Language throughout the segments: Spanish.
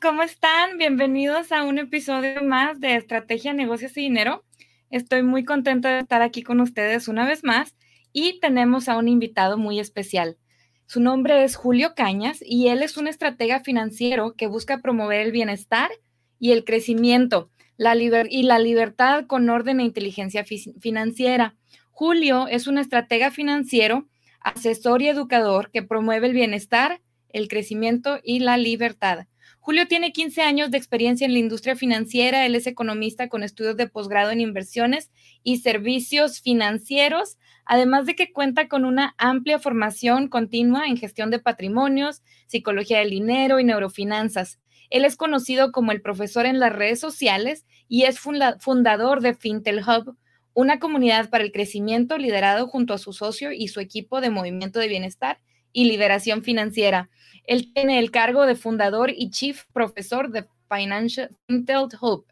¿cómo están? Bienvenidos a un episodio más de Estrategia, Negocios y Dinero. Estoy muy contenta de estar aquí con ustedes una vez más y tenemos a un invitado muy especial. Su nombre es Julio Cañas y él es un estratega financiero que busca promover el bienestar y el crecimiento y la libertad con orden e inteligencia financiera. Julio es un estratega financiero, asesor y educador que promueve el bienestar, el crecimiento y la libertad. Julio tiene 15 años de experiencia en la industria financiera. Él es economista con estudios de posgrado en inversiones y servicios financieros, además de que cuenta con una amplia formación continua en gestión de patrimonios, psicología del dinero y neurofinanzas. Él es conocido como el profesor en las redes sociales y es fundador de Fintel Hub, una comunidad para el crecimiento liderado junto a su socio y su equipo de movimiento de bienestar y liberación financiera. Él tiene el cargo de fundador y chief profesor de Financial Fintel Hub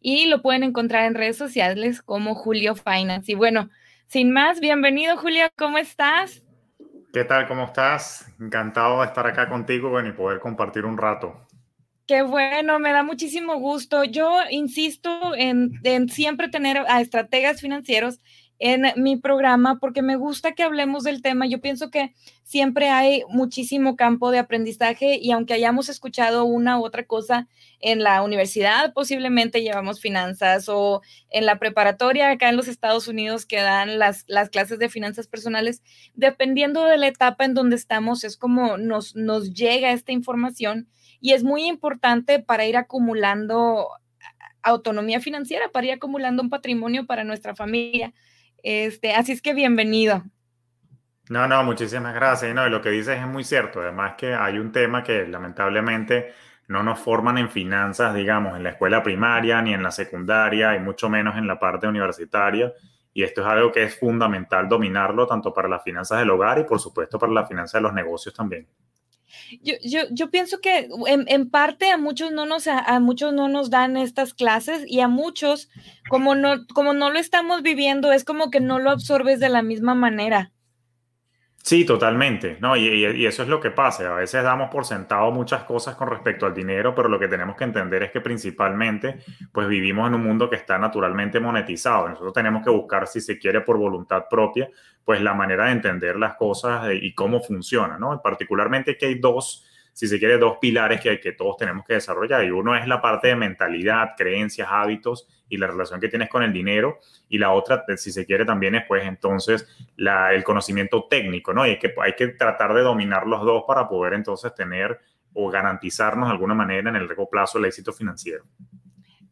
y lo pueden encontrar en redes sociales como Julio Finance. Y bueno, sin más, bienvenido Julio, ¿cómo estás? ¿Qué tal? ¿Cómo estás? Encantado de estar acá contigo y poder compartir un rato. Qué bueno, me da muchísimo gusto. Yo insisto en, siempre tener a estrategas financieros en mi programa porque me gusta que hablemos del tema. Yo pienso que siempre hay muchísimo campo de aprendizaje y aunque hayamos escuchado una u otra cosa en la universidad, posiblemente llevamos finanzas o en la preparatoria acá en los Estados Unidos que dan las, las clases de finanzas personales, dependiendo de la etapa en donde estamos, es como nos, nos llega esta información y es muy importante para ir acumulando autonomía financiera, para ir acumulando un patrimonio para nuestra familia. Este, así es que bienvenido. No, no, muchísimas gracias. No, lo que dices es muy cierto. Además que hay un tema que lamentablemente no nos forman en finanzas, digamos, en la escuela primaria ni en la secundaria y mucho menos en la parte universitaria. Y esto es algo que es fundamental dominarlo tanto para las finanzas del hogar y por supuesto para la finanza de los negocios también. Yo, yo, yo pienso que en, en, parte a muchos no nos a, muchos no nos dan estas clases y a muchos como no como no lo estamos viviendo es como que no lo absorbes de la misma manera. Sí, totalmente, ¿no? Y, eso es lo que pasa. A veces damos por sentado muchas cosas con respecto al dinero, pero lo que tenemos que entender es que principalmente, pues vivimos en un mundo que está naturalmente monetizado. Nosotros tenemos que buscar, si se quiere, por voluntad propia, pues la manera de entender las cosas y cómo funciona, ¿no? Particularmente que hay dos si se quiere, dos pilares que, que todos tenemos que desarrollar. Y uno es la parte de mentalidad, creencias, hábitos y la relación que tienes con el dinero. Y la otra, si se quiere, también es, pues, entonces, la, el conocimiento técnico, ¿no? Y hay que, hay que tratar de dominar los dos para poder entonces tener o garantizarnos de alguna manera en el largo plazo el éxito financiero.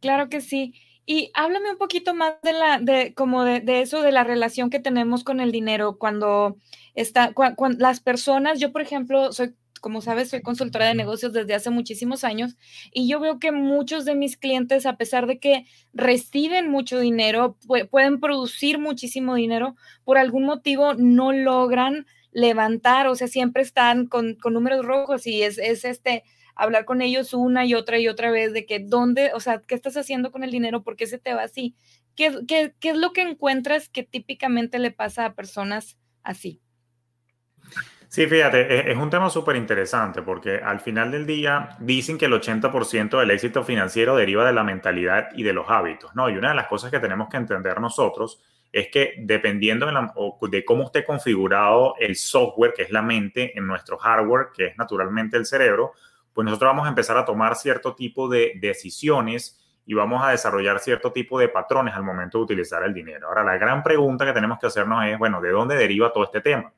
Claro que sí. Y háblame un poquito más de la, de como de, de eso, de la relación que tenemos con el dinero cuando está, cuando, las personas, yo por ejemplo, soy como sabes, soy consultora de negocios desde hace muchísimos años y yo veo que muchos de mis clientes, a pesar de que reciben mucho dinero, pueden producir muchísimo dinero, por algún motivo no logran levantar, o sea, siempre están con, números rojos y es, es este hablar con ellos una y otra y otra vez de que dónde, o sea, ¿qué estás haciendo con el dinero? ¿Por qué se te va así? ¿Qué, qué, qué es lo que encuentras que típicamente le pasa a personas así? Sí, fíjate, e, es un tema súper interesante porque al final del día dicen que el 80% del éxito financiero deriva de la mentalidad y de los hábitos, ¿no? Y una de las cosas que tenemos que entender nosotros es que dependiendo de, cómo esté configurado el software, que es la mente, en nuestro hardware, que es naturalmente el cerebro, pues nosotros vamos a empezar a tomar cierto tipo de decisiones y vamos a desarrollar cierto tipo de patrones al momento de utilizar el dinero. Ahora, la gran pregunta que tenemos que hacernos es, bueno, ¿de dónde deriva todo este tema?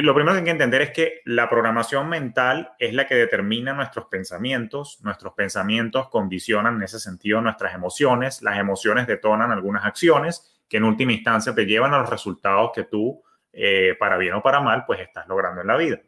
Lo primero que hay que entender es que la programación mental es la que determina nuestros pensamientos, nuestros pensamientos condicionan en ese sentido nuestras emociones, las emociones detonan algunas acciones que en última instancia te llevan a los resultados que tú, eh, para bien o para mal, pues estás logrando en la vida.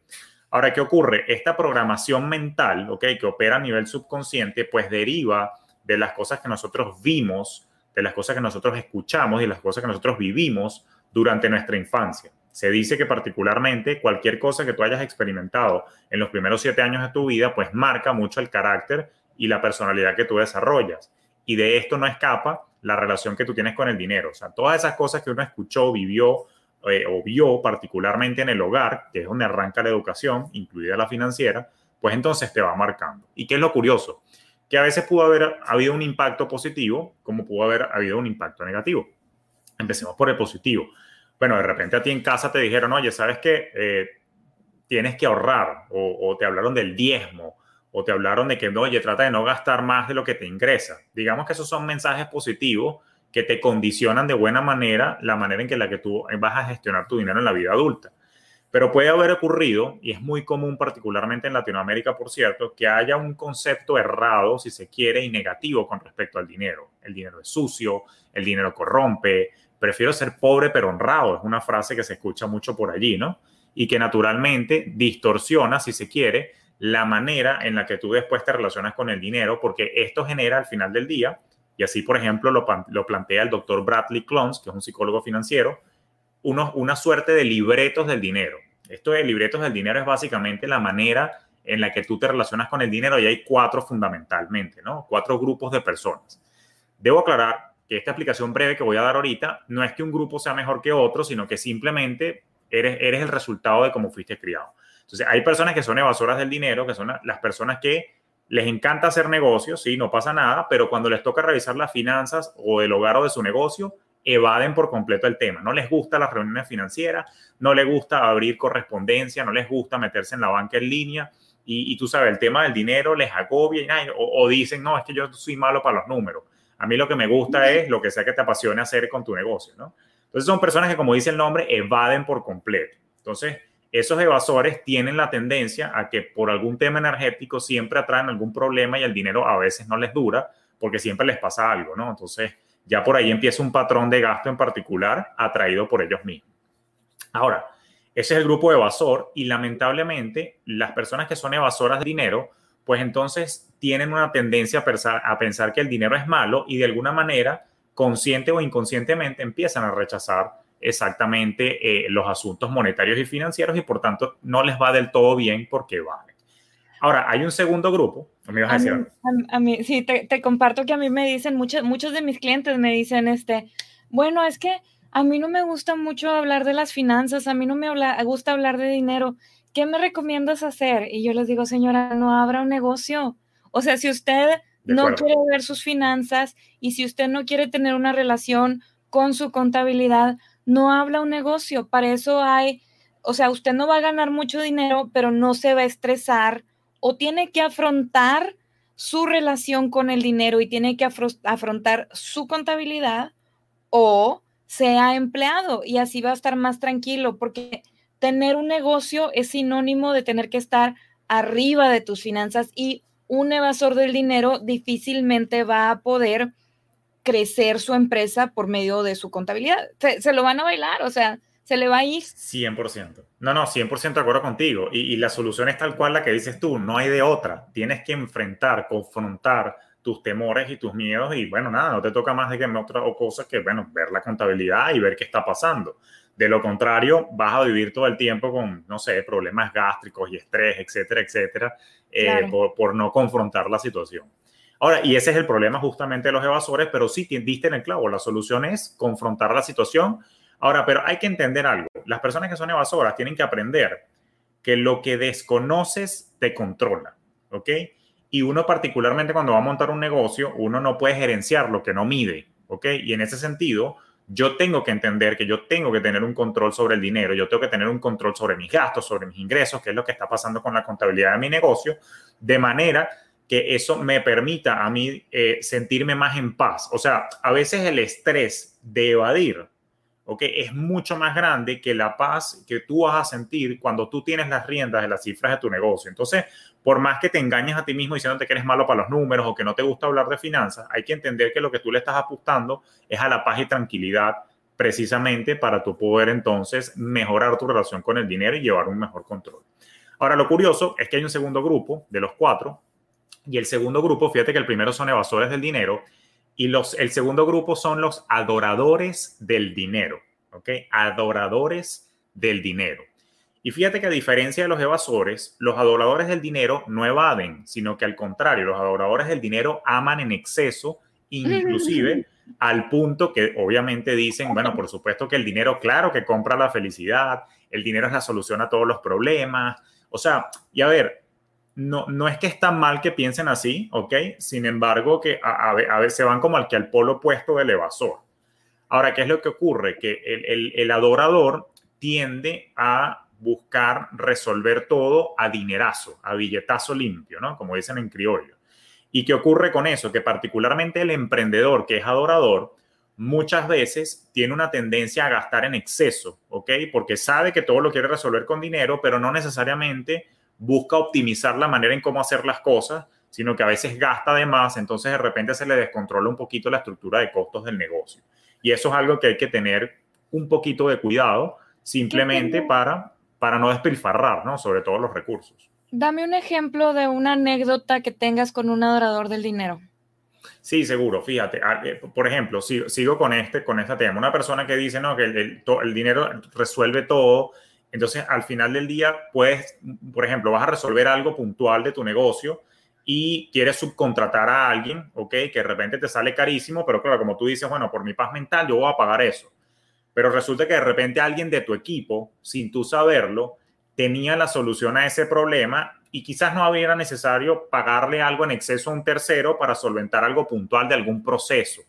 Ahora, ¿qué ocurre? Esta programación mental, ¿ok? Que opera a nivel subconsciente, pues deriva de las cosas que nosotros vimos, de las cosas que nosotros escuchamos y las cosas que nosotros vivimos durante nuestra infancia. Se dice que particularmente cualquier cosa que tú hayas experimentado en los primeros siete años de tu vida, pues marca mucho el carácter y la personalidad que tú desarrollas. Y de esto no escapa la relación que tú tienes con el dinero. O sea, todas esas cosas que uno escuchó, vivió eh, o vio particularmente en el hogar, que es donde arranca la educación, incluida la financiera, pues entonces te va marcando. ¿Y qué es lo curioso? Que a veces pudo haber habido un impacto positivo, como pudo haber habido un impacto negativo. Empecemos por el positivo. Bueno, de repente a ti en casa te dijeron, oye, ¿sabes qué? Eh, tienes que ahorrar, o, te hablaron del diezmo, o te hablaron de que, oye, trata de no gastar más de lo que te ingresa. Digamos que esos son mensajes positivos que te condicionan de buena manera la manera en que la que tú vas a gestionar tu dinero en la vida adulta. Pero puede haber ocurrido, y es muy común particularmente en Latinoamérica, por cierto, que haya un concepto errado, si se quiere, y negativo con respecto al dinero. El dinero es sucio, el dinero corrompe, prefiero ser pobre pero honrado, es una frase que se escucha mucho por allí, ¿no? Y que naturalmente distorsiona, si se quiere, la manera en la que tú después te relacionas con el dinero, porque esto genera al final del día, y así por ejemplo lo, plantea el doctor Bradley Clones, que es un psicólogo financiero, una suerte de libretos del dinero. Esto de libretos del dinero es básicamente la manera en la que tú te relacionas con el dinero y hay cuatro fundamentalmente, ¿no? Cuatro grupos de personas. Debo aclarar que esta explicación breve que voy a dar ahorita no es que un grupo sea mejor que otro, sino que simplemente eres, eres el resultado de cómo fuiste criado. Entonces, hay personas que son evasoras del dinero, que son las personas que les encanta hacer negocios, sí, no pasa nada, pero cuando les toca revisar las finanzas o el hogar o de su negocio, evaden por completo el tema. No les gusta las reuniones financieras, no les gusta abrir correspondencia, no les gusta meterse en la banca en línea y, tú sabes, el tema del dinero les agobia y, o, dicen, no, es que yo soy malo para los números. A mí lo que me gusta es lo que sea que te apasione hacer con tu negocio, ¿no? Entonces son personas que, como dice el nombre, evaden por completo. Entonces, esos evasores tienen la tendencia a que por algún tema energético siempre atraen algún problema y el dinero a veces no les dura porque siempre les pasa algo, ¿no? Entonces, ya por ahí empieza un patrón de gasto en particular atraído por ellos mismos. Ahora, ese es el grupo evasor y lamentablemente las personas que son evasoras de dinero, pues entonces tienen una tendencia a pensar, a pensar que el dinero es malo y de alguna manera, consciente o inconscientemente, empiezan a rechazar exactamente eh, los asuntos monetarios y financieros y por tanto no les va del todo bien porque vale. Ahora, hay un segundo grupo. ¿Me a, decir a, mí, sí, te, comparto que a mí me dicen, muchos, muchos de mis clientes me dicen, este, bueno, es que a mí no me gusta mucho hablar de las finanzas, a mí no me gusta hablar de dinero. ¿Qué me recomiendas hacer? Y yo les digo, señora, no abra un negocio. O sea, si usted no quiere ver sus finanzas y si usted no quiere tener una relación con su contabilidad, no habla un negocio. Para eso hay, o sea, usted no va a ganar mucho dinero, pero no se va a estresar o tiene que afrontar su relación con el dinero y tiene que afrontar su contabilidad o sea empleado y así va a estar más tranquilo porque tener un negocio es sinónimo de tener que estar arriba de tus finanzas y un evasor del dinero difícilmente va a poder crecer su empresa por medio de su contabilidad. Se, lo van a bailar, o sea, se le va a ir. 100%. No, no, 100% de acuerdo contigo. Y, la solución es tal cual la que dices tú, no hay de otra. Tienes que enfrentar, confrontar tus temores y tus miedos y bueno, nada, no te toca más de que otra cosa que, bueno, ver la contabilidad y ver qué está pasando. De lo contrario, vas a vivir todo el tiempo con, no sé, problemas gástricos y estrés, etcétera, etcétera, eh, por, por no confrontar la situación. Ahora, y ese es el problema justamente de los evasores, pero sí diste en el clavo. La solución es confrontar la situación Ahora, pero hay que entender algo. Las personas que son evasoras tienen que aprender que lo que desconoces te controla, ¿ok? Y uno particularmente cuando va a montar un negocio, uno no puede gerenciar lo que no mide, ¿ok? Y en ese sentido, yo tengo que entender que yo tengo que tener un control sobre el dinero, yo tengo que tener un control sobre mis gastos, sobre mis ingresos, que es lo que está pasando con la contabilidad de mi negocio, de manera que eso me permita a mí eh, sentirme más en paz. O sea, a veces el estrés de evadir es mucho más grande que la paz que tú vas a sentir cuando tú tienes las riendas de las cifras de tu negocio. Entonces, por más que te engañes a ti mismo diciéndote que eres malo para los números o que no te gusta hablar de finanzas, hay que entender que lo que tú le estás apostando es a la paz y tranquilidad precisamente para tu poder entonces mejorar tu relación con el dinero y llevar un mejor control. Ahora, lo curioso es que hay un segundo grupo de los cuatro y el segundo grupo, fíjate que el primero son evasores del dinero y los, el segundo grupo son los adoradores del dinero, ¿ok? Adoradores del dinero. Y fíjate que a diferencia de los evasores, los adoradores del dinero no evaden, sino que al contrario, los adoradores del dinero aman en exceso, inclusive al punto que obviamente dicen, bueno, por supuesto que el dinero, claro que compra la felicidad, el dinero es la solución a todos los problemas. O sea, y a ver, no, no es que está mal que piensen así, ¿ok? Sin embargo, que a, a, veces van como al que al polo opuesto del evasor. Ahora, ¿qué es lo que ocurre? Que el, el, adorador tiende a buscar resolver todo a dinerazo, a billetazo limpio, ¿no? Como dicen en criollo. ¿Y qué ocurre con eso? Que particularmente el emprendedor que es adorador, muchas veces tiene una tendencia a gastar en exceso, ¿ok? Porque sabe que todo lo quiere resolver con dinero, pero no necesariamente busca optimizar la manera en cómo hacer las cosas, sino que a veces gasta de más, entonces de repente se le descontrola un poquito la estructura de costos del negocio. Y eso es algo que hay que tener un poquito de cuidado, simplemente para, para no despilfarrar, ¿no? Sobre todo los recursos. Dame un ejemplo de una anécdota que tengas con un adorador del dinero. Sí, seguro. Fíjate, ah, eh, por ejemplo, sigo, con este, con este tema. Una persona que dice, no, que el, el dinero resuelve todo entonces, al final del día, puedes, por ejemplo, vas a resolver algo puntual de tu negocio y quieres subcontratar a alguien, ¿ok? Que de repente te sale carísimo, pero claro, como tú dices, bueno, por mi paz mental yo voy a pagar eso. Pero resulta que de repente alguien de tu equipo, sin tú saberlo, tenía la solución a ese problema y quizás no hubiera necesario pagarle algo en exceso a un tercero para solventar algo puntual de algún proceso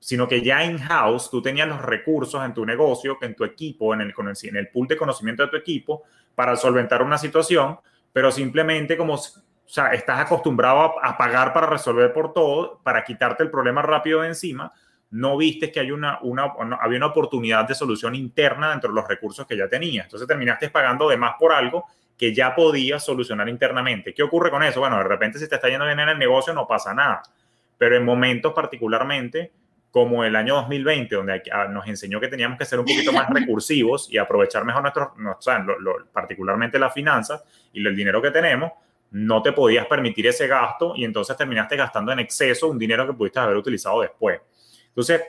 sino que ya in-house tú tenías los recursos en tu negocio, en tu equipo, en el, en el pool de conocimiento de tu equipo para solventar una situación, pero simplemente como, o sea, estás acostumbrado a, pagar para resolver por todo, para quitarte el problema rápido de encima, no viste que hay una, una, había una oportunidad de solución interna dentro de los recursos que ya tenías. Entonces terminaste pagando de más por algo que ya podías solucionar internamente. ¿Qué ocurre con eso? Bueno, de repente si te está yendo bien en el negocio no pasa nada, pero en momentos particularmente como el año 2020, donde ah, nos enseñó que teníamos que ser un poquito más recursivos y aprovechar mejor nuestros, particularmente las finanzas y el dinero que tenemos, no te podías permitir ese gasto y entonces terminaste gastando en exceso un dinero que pudiste haber utilizado después. Entonces,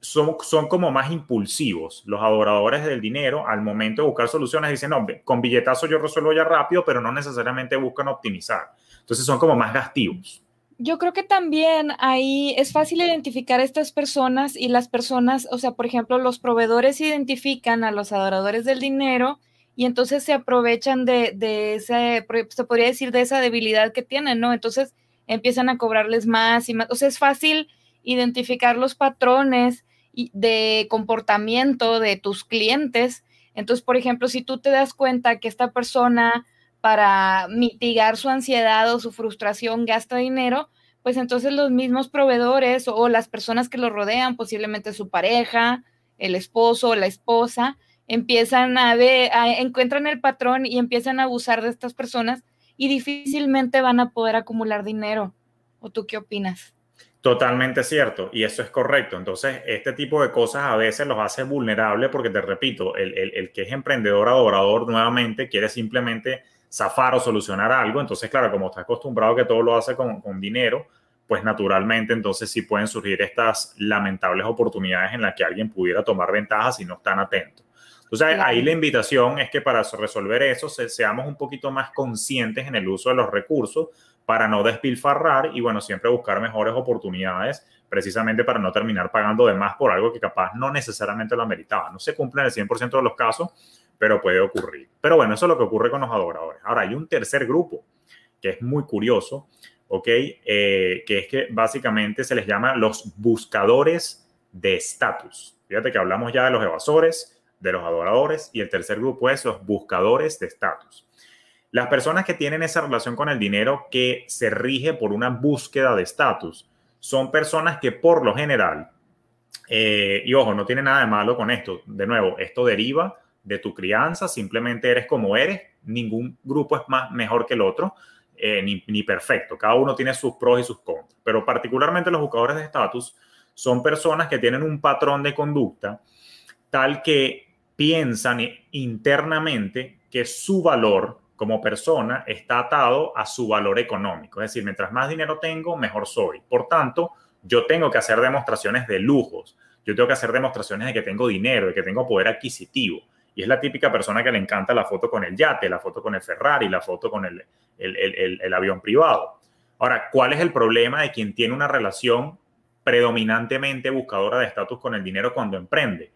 son, son como más impulsivos los adoradores del dinero al momento de buscar soluciones. Dicen, no, con billetazo yo resuelvo ya rápido, pero no necesariamente buscan optimizar. Entonces, son como más gastivos. Yo creo que también ahí es fácil identificar a estas personas y las personas, o sea, por ejemplo, los proveedores identifican a los adoradores del dinero y entonces se aprovechan de, de ese, se podría decir, de esa debilidad que tienen, ¿no? Entonces empiezan a cobrarles más y más. O sea, es fácil identificar los patrones de comportamiento de tus clientes. Entonces, por ejemplo, si tú te das cuenta que esta persona para mitigar su ansiedad o su frustración gasta dinero, pues entonces los mismos proveedores o las personas que lo rodean, posiblemente su pareja, el esposo o la esposa, empiezan a ver, encuentran el patrón y empiezan a abusar de estas personas y difícilmente van a poder acumular dinero. ¿O tú qué opinas? Totalmente cierto, y eso es correcto. Entonces, este tipo de cosas a veces los hace vulnerables porque, te repito, el, el que es emprendedor, adorador, nuevamente quiere simplemente zafar o solucionar algo. Entonces, claro, como está acostumbrado que todo lo hace con, dinero, pues naturalmente entonces sí pueden surgir estas lamentables oportunidades en las que alguien pudiera tomar ventaja si no están atentos. Entonces, ahí la invitación es que para resolver eso seamos un poquito más conscientes en el uso de los recursos para no despilfarrar y, bueno, siempre buscar mejores oportunidades precisamente para no terminar pagando de más por algo que capaz no necesariamente lo ameritaba. No se cumple en el 100% de los casos, pero puede ocurrir. Pero bueno, eso es lo que ocurre con los adoradores. Ahora, hay un tercer grupo que es muy curioso, ¿ok? Eh, que es que básicamente se les llama los buscadores de estatus. Fíjate que hablamos ya de los evasores, de los adoradores, y el tercer grupo es los buscadores de estatus. Las personas que tienen esa relación con el dinero que se rige por una búsqueda de estatus son personas que por lo general, eh, y ojo, no tiene nada de malo con esto, de nuevo, esto deriva de tu crianza, simplemente eres como eres, ningún grupo es más mejor que el otro, eh, ni, perfecto, cada uno tiene sus pros y sus contras, pero particularmente los buscadores de estatus son personas que tienen un patrón de conducta tal que piensan internamente que su valor como persona está atado a su valor económico, es decir, mientras más dinero tengo, mejor soy. Por tanto, yo tengo que hacer demostraciones de lujos, yo tengo que hacer demostraciones de que tengo dinero, de que tengo poder adquisitivo. Y es la típica persona que le encanta la foto con el yate, la foto con el Ferrari, la foto con el, avión privado. Ahora, ¿cuál es el problema de quien tiene una relación predominantemente buscadora de estatus con el dinero cuando emprende?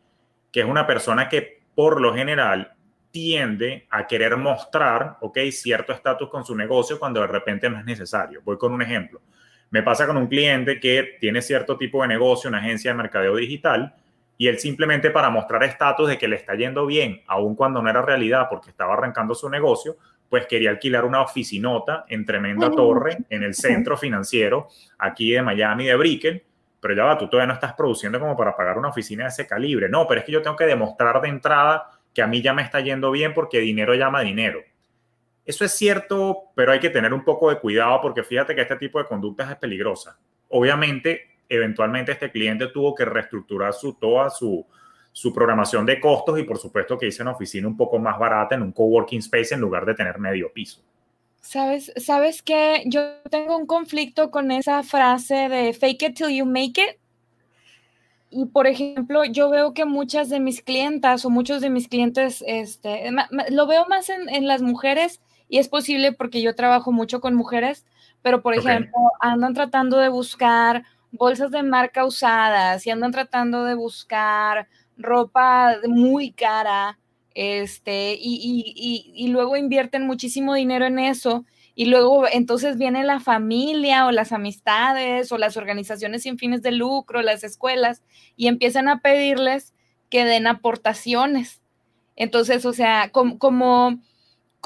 Que es una persona que por lo general tiende a querer mostrar, ok, cierto estatus con su negocio cuando de repente no es necesario. Voy con un ejemplo. Me pasa con un cliente que tiene cierto tipo de negocio, una agencia de mercadeo digital, y él simplemente para mostrar estatus de que le está yendo bien, aun cuando no era realidad porque estaba arrancando su negocio, pues quería alquilar una oficinota en tremenda torre en el centro financiero aquí de Miami, de Brickell, pero ya va, tú todavía no estás produciendo como para pagar una oficina de ese calibre. No, pero es que yo tengo que demostrar de entrada que a mí ya me está yendo bien porque dinero llama dinero. Eso es cierto, pero hay que tener un poco de cuidado porque fíjate que este tipo de conductas es peligrosa. Obviamente, eventualmente este cliente tuvo que reestructurar su, toda su, su programación de costos y por supuesto que hice una oficina un poco más barata en un coworking space en lugar de tener medio piso. Sabes, sabes que yo tengo un conflicto con esa frase de fake it till you make it. Y por ejemplo, yo veo que muchas de mis clientas o muchos de mis clientes, este, lo veo más en, las mujeres y es posible porque yo trabajo mucho con mujeres, pero por ejemplo, andan tratando de buscar bolsas de marca usadas y andan tratando de buscar ropa muy cara, este, y, y luego invierten muchísimo dinero en eso y luego entonces viene la familia o las amistades o las organizaciones sin fines de lucro, las escuelas, y empiezan a pedirles que den aportaciones. Entonces, o sea, como, como,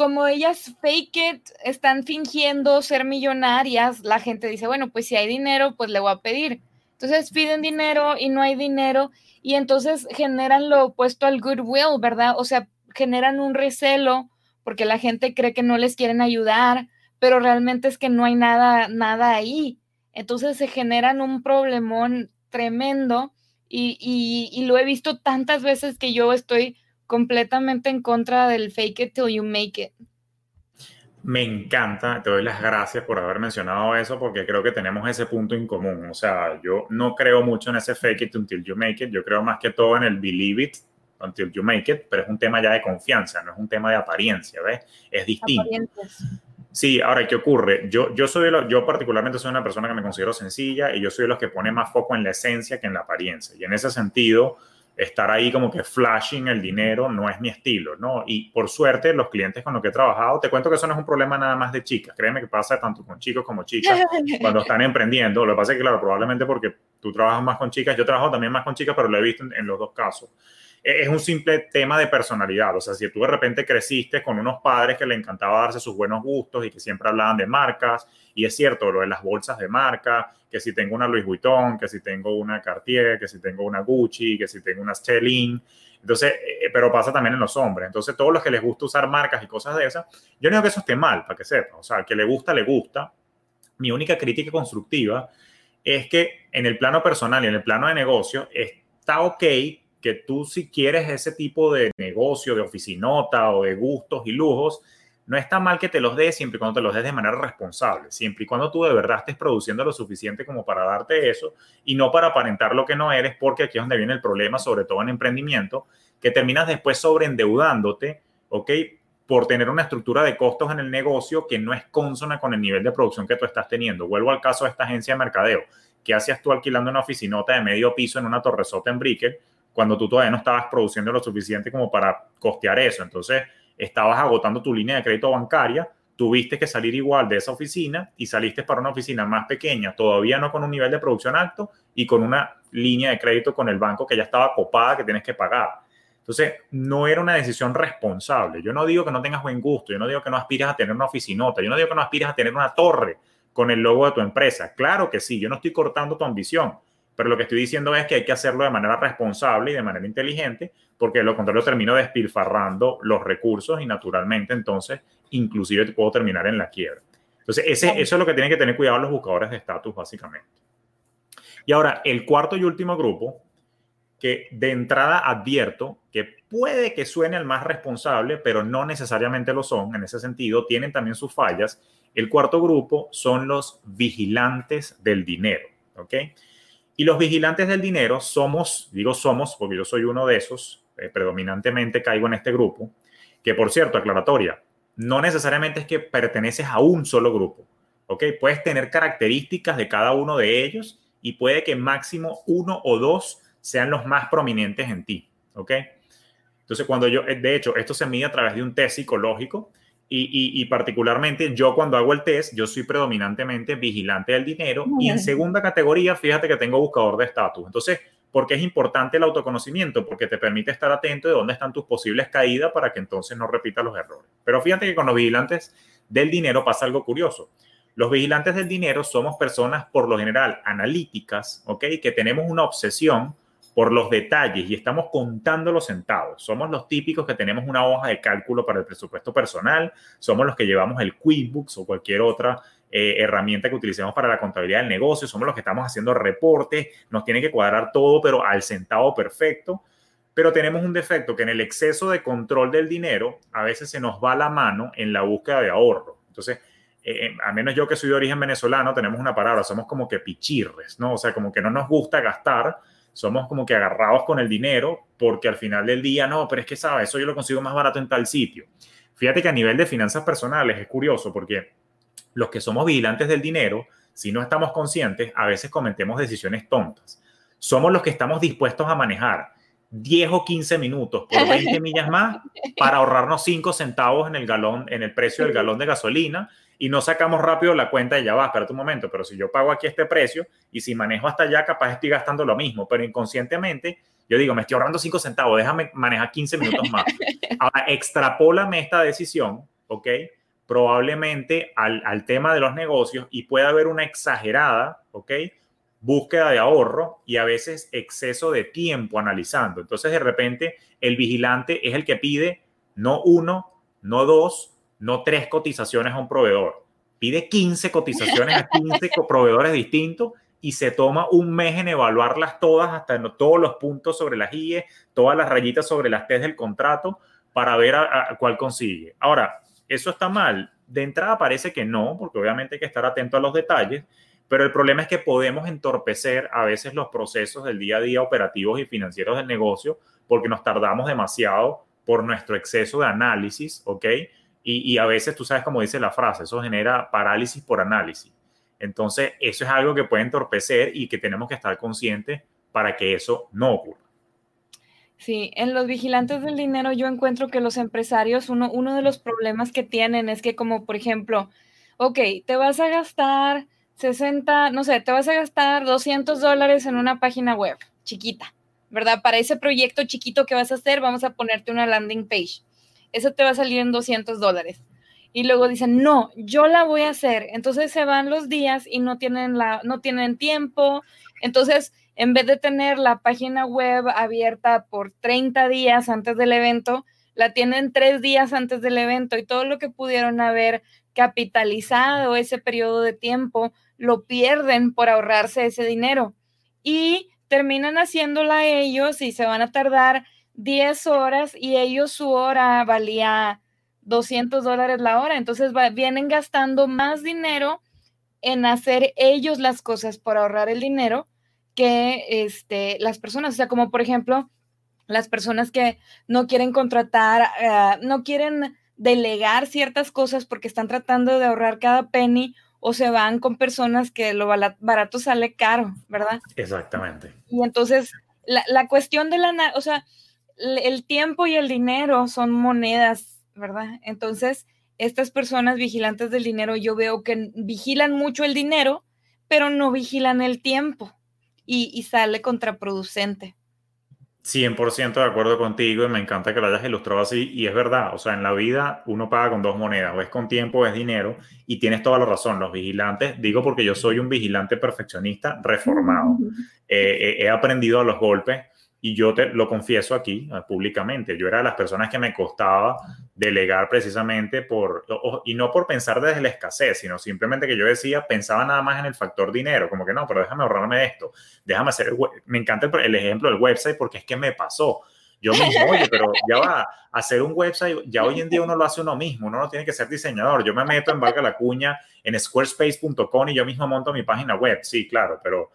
como ellas fake it, están fingiendo ser millonarias, la gente dice, bueno, pues si hay dinero, pues le voy a pedir. Entonces piden dinero y no hay dinero y entonces generan lo opuesto al goodwill, ¿verdad? O sea, generan un recelo porque la gente cree que no les quieren ayudar pero realmente es que no hay nada, nada ahí. Entonces se generan un problemón tremendo y, lo he visto tantas veces que yo estoy completamente en contra del fake it till you make it. Me encanta, te doy las gracias por haber mencionado eso porque creo que tenemos ese punto en común. O sea, yo no creo mucho en ese fake it until you make it, yo creo más que todo en el believe it until you make it, pero es un tema ya de confianza, no es un tema de apariencia, ¿ves? Es distinto. Sí, ahora, ¿qué ocurre? Yo, yo, soy yo particularmente soy una persona que me considero sencilla y yo soy de los que pone más foco en la esencia que en la apariencia. Y en ese sentido, estar ahí como que flashing el dinero no es mi estilo, ¿no? Y por suerte, los clientes con los que he trabajado, te cuento que eso no es un problema nada más de chicas. Créeme que pasa tanto con chicos como chicas cuando están emprendiendo. Lo que pasa es que, claro, probablemente porque tú trabajas más con chicas, yo trabajo también más con chicas, pero lo he visto en los dos casos es un simple tema de personalidad. O sea, si tú de repente creciste con unos padres que le encantaba darse sus buenos gustos y que siempre hablaban de marcas, y es cierto, lo de las bolsas de marca, que si tengo una Louis Vuitton, que si tengo una Cartier, que si tengo una Gucci, que si tengo una Stelling. Entonces, eh, pero pasa también en los hombres. Entonces, todos los que les gusta usar marcas y cosas de esas, yo no digo que eso esté mal, para que sepa. O sea, que le gusta, le gusta. Mi única crítica constructiva es que en el plano personal y en el plano de negocio está ok que tú si quieres ese tipo de negocio, de oficinota o de gustos y lujos, no está mal que te los des siempre y cuando te los des de manera responsable, siempre y cuando tú de verdad estés produciendo lo suficiente como para darte eso y no para aparentar lo que no eres, porque aquí es donde viene el problema, sobre todo en emprendimiento, que terminas después sobreendeudándote, ¿ok? Por tener una estructura de costos en el negocio que no es consona con el nivel de producción que tú estás teniendo. Vuelvo al caso de esta agencia de mercadeo. ¿Qué hacías tú alquilando una oficinota de medio piso en una torresota en Brickell? Cuando tú todavía no estabas produciendo lo suficiente como para costear eso. Entonces, estabas agotando tu línea de crédito bancaria, tuviste que salir igual de esa oficina y saliste para una oficina más pequeña, todavía no con un nivel de producción alto y con una línea de crédito con el banco que ya estaba copada que tienes que pagar. Entonces, no era una decisión responsable. Yo no digo que no tengas buen gusto, yo no digo que no aspires a tener una oficinota, yo no digo que no aspires a tener una torre con el logo de tu empresa. Claro que sí, yo no estoy cortando tu ambición, pero lo que estoy diciendo es que hay que hacerlo de manera responsable y de manera inteligente, porque de lo contrario termino despilfarrando los recursos y naturalmente entonces inclusive puedo terminar en la quiebra. Entonces, ese, eso es lo que tienen que tener cuidado los buscadores de estatus básicamente. Y ahora, el cuarto y último grupo, que de entrada advierto que puede que suene el más responsable, pero no necesariamente lo son, en ese sentido, tienen también sus fallas. El cuarto grupo son los vigilantes del dinero, ¿ok? Y los vigilantes del dinero somos, digo somos, porque yo soy uno de esos, eh, predominantemente caigo en este grupo, que por cierto, aclaratoria, no necesariamente es que perteneces a un solo grupo, ¿ok? Puedes tener características de cada uno de ellos y puede que máximo uno o dos sean los más prominentes en ti, ¿ok? Entonces, cuando yo, de hecho, esto se mide a través de un test psicológico y, particularmente yo cuando hago el test, yo soy predominantemente vigilante del dinero y en segunda categoría, fíjate que tengo buscador de estatus. Entonces, ¿por qué es importante el autoconocimiento? Porque te permite estar atento de dónde están tus posibles caídas para que entonces no repitas los errores. Pero fíjate que con los vigilantes del dinero pasa algo curioso. Los vigilantes del dinero somos personas por lo general analíticas, ¿ok? Que tenemos una obsesión por los detalles y estamos contando los centavos. Somos los típicos que tenemos una hoja de cálculo para el presupuesto personal, somos los que llevamos el QuickBooks o cualquier otra eh, herramienta que utilicemos para la contabilidad del negocio, somos los que estamos haciendo reportes, nos tiene que cuadrar todo, pero al centavo perfecto. Pero tenemos un defecto que en el exceso de control del dinero a veces se nos va la mano en la búsqueda de ahorro. Entonces, eh, eh, a menos yo que soy de origen venezolano, tenemos una palabra, somos como que pichirres, ¿no? O sea, como que no nos gusta gastar, somos como que agarrados con el dinero porque al final del día, no, pero es que, ¿sabes? Eso yo lo consigo más barato en tal sitio. Fíjate que a nivel de finanzas personales es curioso porque los que somos vigilantes del dinero, si no estamos conscientes, a veces cometemos decisiones tontas. Somos los que estamos dispuestos a manejar 10 o 15 minutos por 20 millas más para ahorrarnos 5 centavos en el galón, en el precio del galón de gasolina y no sacamos rápido la cuenta y ya va, espera un momento, pero si yo pago aquí este precio y si manejo hasta allá, capaz estoy gastando lo mismo, pero inconscientemente yo digo, me estoy ahorrando 5 centavos, déjame manejar 15 minutos más. Ahora, extrapólame esta decisión, ¿ok? Probablemente al, al tema de los negocios y puede haber una exagerada, ¿ok? Búsqueda de ahorro y a veces exceso de tiempo analizando. Entonces, de repente, el vigilante es el que pide no uno, no dos, no tres cotizaciones a un proveedor. Pide 15 cotizaciones a 15 proveedores distintos y se toma un mes en evaluarlas todas, hasta todos los puntos sobre las IE, todas las rayitas sobre las T del contrato, para ver a, cuál consigue. Ahora, ¿eso está mal? De entrada parece que no, porque obviamente hay que estar atento a los detalles, pero el problema es que podemos entorpecer a veces los procesos del día a día operativos y financieros del negocio porque nos tardamos demasiado por nuestro exceso de análisis, ¿ok? Y, a veces tú sabes cómo dice la frase, eso genera parálisis por análisis. Entonces, eso es algo que puede entorpecer y que tenemos que estar conscientes para que eso no ocurra. Sí, en los vigilantes del dinero yo encuentro que los empresarios, uno, uno de los problemas que tienen es que como, por ejemplo, ok, te vas a gastar 60, no sé, te vas a gastar 200 dólares en una página web chiquita, ¿verdad? Para ese proyecto chiquito que vas a hacer, vamos a ponerte una landing page eso te va a salir en 200 dólares. Y luego dicen, no, yo la voy a hacer. Entonces se van los días y no tienen, la, no tienen tiempo. Entonces, en vez de tener la página web abierta por 30 días antes del evento, la tienen tres días antes del evento y todo lo que pudieron haber capitalizado ese periodo de tiempo, lo pierden por ahorrarse ese dinero. Y terminan haciéndola ellos y se van a tardar 10 horas y ellos su hora valía 200 dólares la hora. Entonces vienen gastando más dinero en hacer ellos las cosas por ahorrar el dinero que este, las personas. O sea, como por ejemplo, las personas que no quieren contratar, eh, no quieren delegar ciertas cosas porque están tratando de ahorrar cada penny o se van con personas que lo barato sale caro, ¿verdad? Exactamente. Y entonces, la, la cuestión de la, o sea, el tiempo y el dinero son monedas, ¿verdad? Entonces, estas personas vigilantes del dinero, yo veo que vigilan mucho el dinero, pero no vigilan el tiempo y, sale contraproducente. 100% de acuerdo contigo y me encanta que lo hayas ilustrado así y es verdad, o sea, en la vida uno paga con dos monedas, o es con tiempo o es dinero y tienes toda la razón, los vigilantes, digo porque yo soy un vigilante perfeccionista reformado, eh, he aprendido a los golpes y yo te lo confieso aquí ah, públicamente, yo era de las personas que me costaba delegar precisamente por, y no por pensar desde la escasez, sino simplemente que yo decía, pensaba nada más en el factor dinero, como que no, pero déjame ahorrarme esto, déjame hacer, me encanta el, ejemplo del website porque es que me pasó. Yo mismo, oye, pero ya va, hacer un website, ya hoy en día uno lo hace uno mismo, uno no tiene que ser diseñador. Yo me meto en Valga la Cuña, en squarespace.com y yo mismo monto mi página web, sí, claro, pero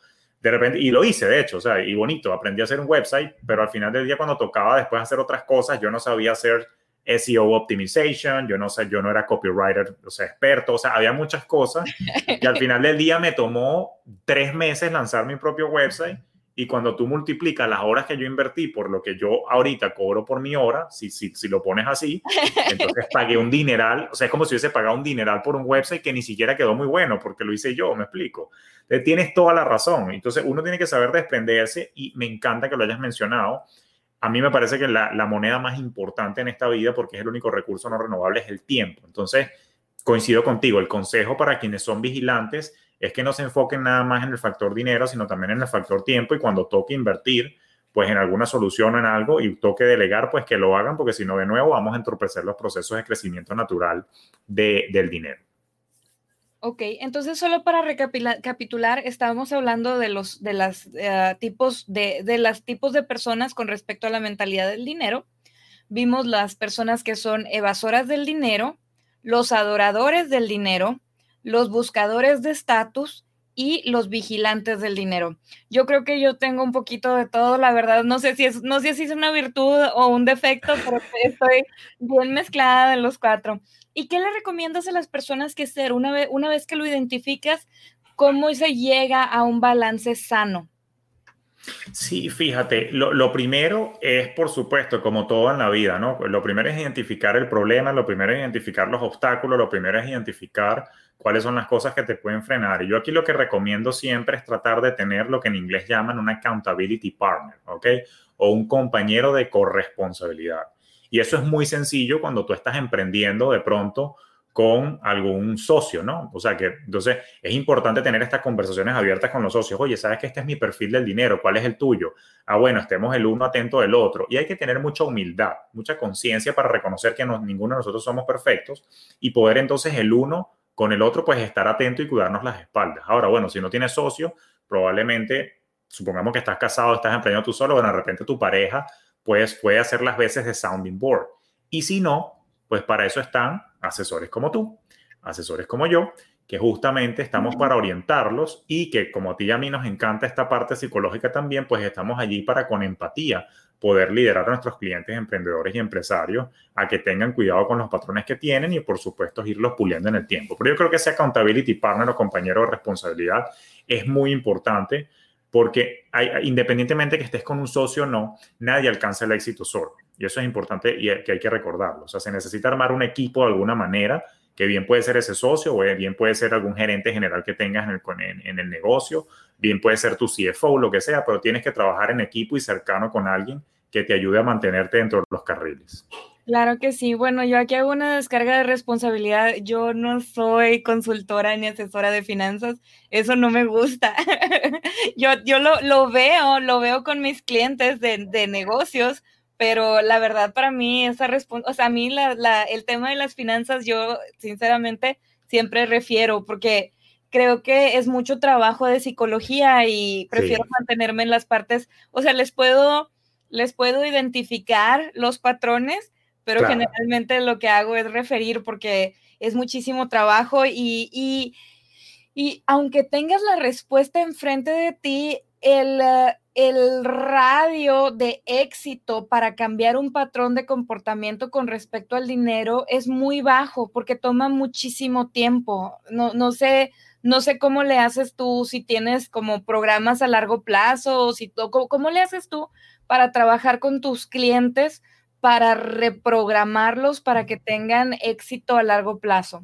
de repente, y lo hice de hecho, o sea, y bonito, aprendí a hacer un website, pero al final del día cuando tocaba después hacer otras cosas, yo no sabía hacer SEO optimization, yo no sé, yo no era copywriter, o sea, experto, o sea, había muchas cosas y al final del día me tomó tres meses lanzar mi propio website y cuando tú multiplicas las horas que yo invertí por lo que yo ahorita cobro por mi hora, si, si, si lo pones así, entonces pagué un dineral, o sea, es como si hubiese pagado un dineral por un website que ni siquiera quedó muy bueno porque lo hice yo, me explico. Entonces, tienes toda la razón. Entonces, uno tiene que saber desprenderse y me encanta que lo hayas mencionado. A mí me parece que la, la moneda más importante en esta vida, porque es el único recurso no renovable, es el tiempo. Entonces, coincido contigo, el consejo para quienes son vigilantes es que no se enfoquen nada más en el factor dinero, sino también en el factor tiempo y cuando toque invertir, pues en alguna solución, en algo y toque delegar, pues que lo hagan, porque si no, de nuevo, vamos a entorpecer los procesos de crecimiento natural de, del dinero. Ok, entonces solo para recapitular, estábamos hablando de los de las, eh, tipos de, de las tipos de personas con respecto a la mentalidad del dinero. Vimos las personas que son evasoras del dinero, los adoradores del dinero, los buscadores de estatus y los vigilantes del dinero. Yo creo que yo tengo un poquito de todo, la verdad, no sé si es, no sé si es una virtud o un defecto, pero estoy bien mezclada de los cuatro. ¿Y qué le recomiendas a las personas que ser una vez, una vez que lo identificas, cómo se llega a un balance sano? Sí, fíjate, lo, primero es, por supuesto, como todo en la vida, ¿no? Lo primero es identificar el problema, lo primero es identificar los obstáculos, lo primero es identificar cuáles son las cosas que te pueden frenar. Y yo aquí lo que recomiendo siempre es tratar de tener lo que en inglés llaman un accountability partner, ¿ok? O un compañero de corresponsabilidad. Y eso es muy sencillo cuando tú estás emprendiendo de pronto con algún socio, ¿no? O sea que entonces es importante tener estas conversaciones abiertas con los socios. Oye, ¿sabes que este es mi perfil del dinero? ¿Cuál es el tuyo? Ah, bueno, estemos el uno atento del otro. Y hay que tener mucha humildad, mucha conciencia para reconocer que ninguno de nosotros somos perfectos y poder entonces el uno con el otro, pues estar atento y cuidarnos las espaldas. Ahora, bueno, si no tienes socio, probablemente, supongamos que estás casado, estás emprendiendo tú solo, bueno, de repente tu pareja, pues puede hacer las veces de sounding board. Y si no, pues para eso están asesores como tú, asesores como yo, que justamente estamos para orientarlos y que como a ti y a mí nos encanta esta parte psicológica también, pues estamos allí para con empatía poder liderar a nuestros clientes, emprendedores y empresarios a que tengan cuidado con los patrones que tienen y por supuesto irlos puliendo en el tiempo. Pero yo creo que ese accountability partner o compañero de responsabilidad es muy importante porque hay, independientemente que estés con un socio o no, nadie alcanza el éxito solo. Y eso es importante y que hay que recordarlo. O sea, se necesita armar un equipo de alguna manera, que bien puede ser ese socio o bien puede ser algún gerente general que tengas en el, en, el negocio, bien puede ser tu CFO lo que sea, pero tienes que trabajar en equipo y cercano con alguien que te ayude a mantenerte dentro de los carriles. Claro que sí. Bueno, yo aquí hago una descarga de responsabilidad. Yo no soy consultora ni asesora de finanzas. Eso no me gusta. yo yo lo, lo, veo, lo veo con mis clientes de, de negocios, pero la verdad para mí esa o sea, a mí la, la, el tema de las finanzas yo sinceramente siempre refiero porque creo que es mucho trabajo de psicología y prefiero mantenerme en las partes, o sea, les puedo les puedo identificar los patrones, pero generalmente lo que hago es referir porque es muchísimo trabajo y, y, y aunque tengas la respuesta enfrente de ti, el, el radio de éxito para cambiar un patrón de comportamiento con respecto al dinero es muy bajo porque toma muchísimo tiempo. No, no sé, no sé cómo le haces tú, si tienes como programas a largo plazo, o si cómo, cómo le haces tú para trabajar con tus clientes, para reprogramarlos para que tengan éxito a largo plazo.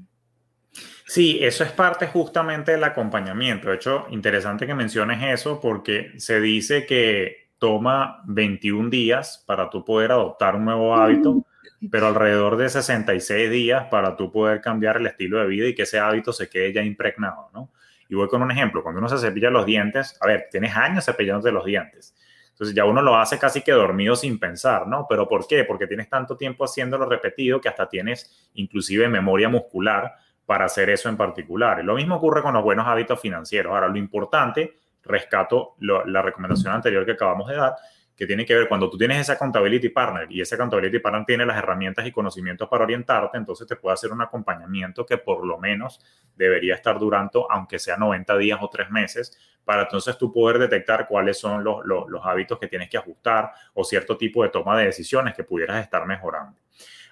Sí, eso es parte justamente del acompañamiento. De hecho, interesante que menciones eso porque se dice que toma 21 días para tú poder adoptar un nuevo hábito, pero alrededor de 66 días para tú poder cambiar el estilo de vida y que ese hábito se quede ya impregnado, ¿no? Y voy con un ejemplo. Cuando uno se cepilla los dientes, a ver, tienes años cepillándote los dientes. Entonces ya uno lo hace casi que dormido sin pensar, ¿no? ¿Pero por qué? Porque tienes tanto tiempo haciéndolo repetido que hasta tienes inclusive memoria muscular para hacer eso en particular. lo mismo ocurre con los buenos hábitos financieros. Ahora, lo importante, rescato la recomendación anterior que acabamos de dar, que tiene que ver cuando tú tienes esa accountability partner y ese accountability partner tiene las herramientas y conocimientos para orientarte, entonces te puede hacer un acompañamiento que por lo menos debería estar durando, aunque sea 90 días o 3 meses, para entonces tú poder detectar cuáles son los, los, los hábitos que tienes que ajustar o cierto tipo de toma de decisiones que pudieras estar mejorando.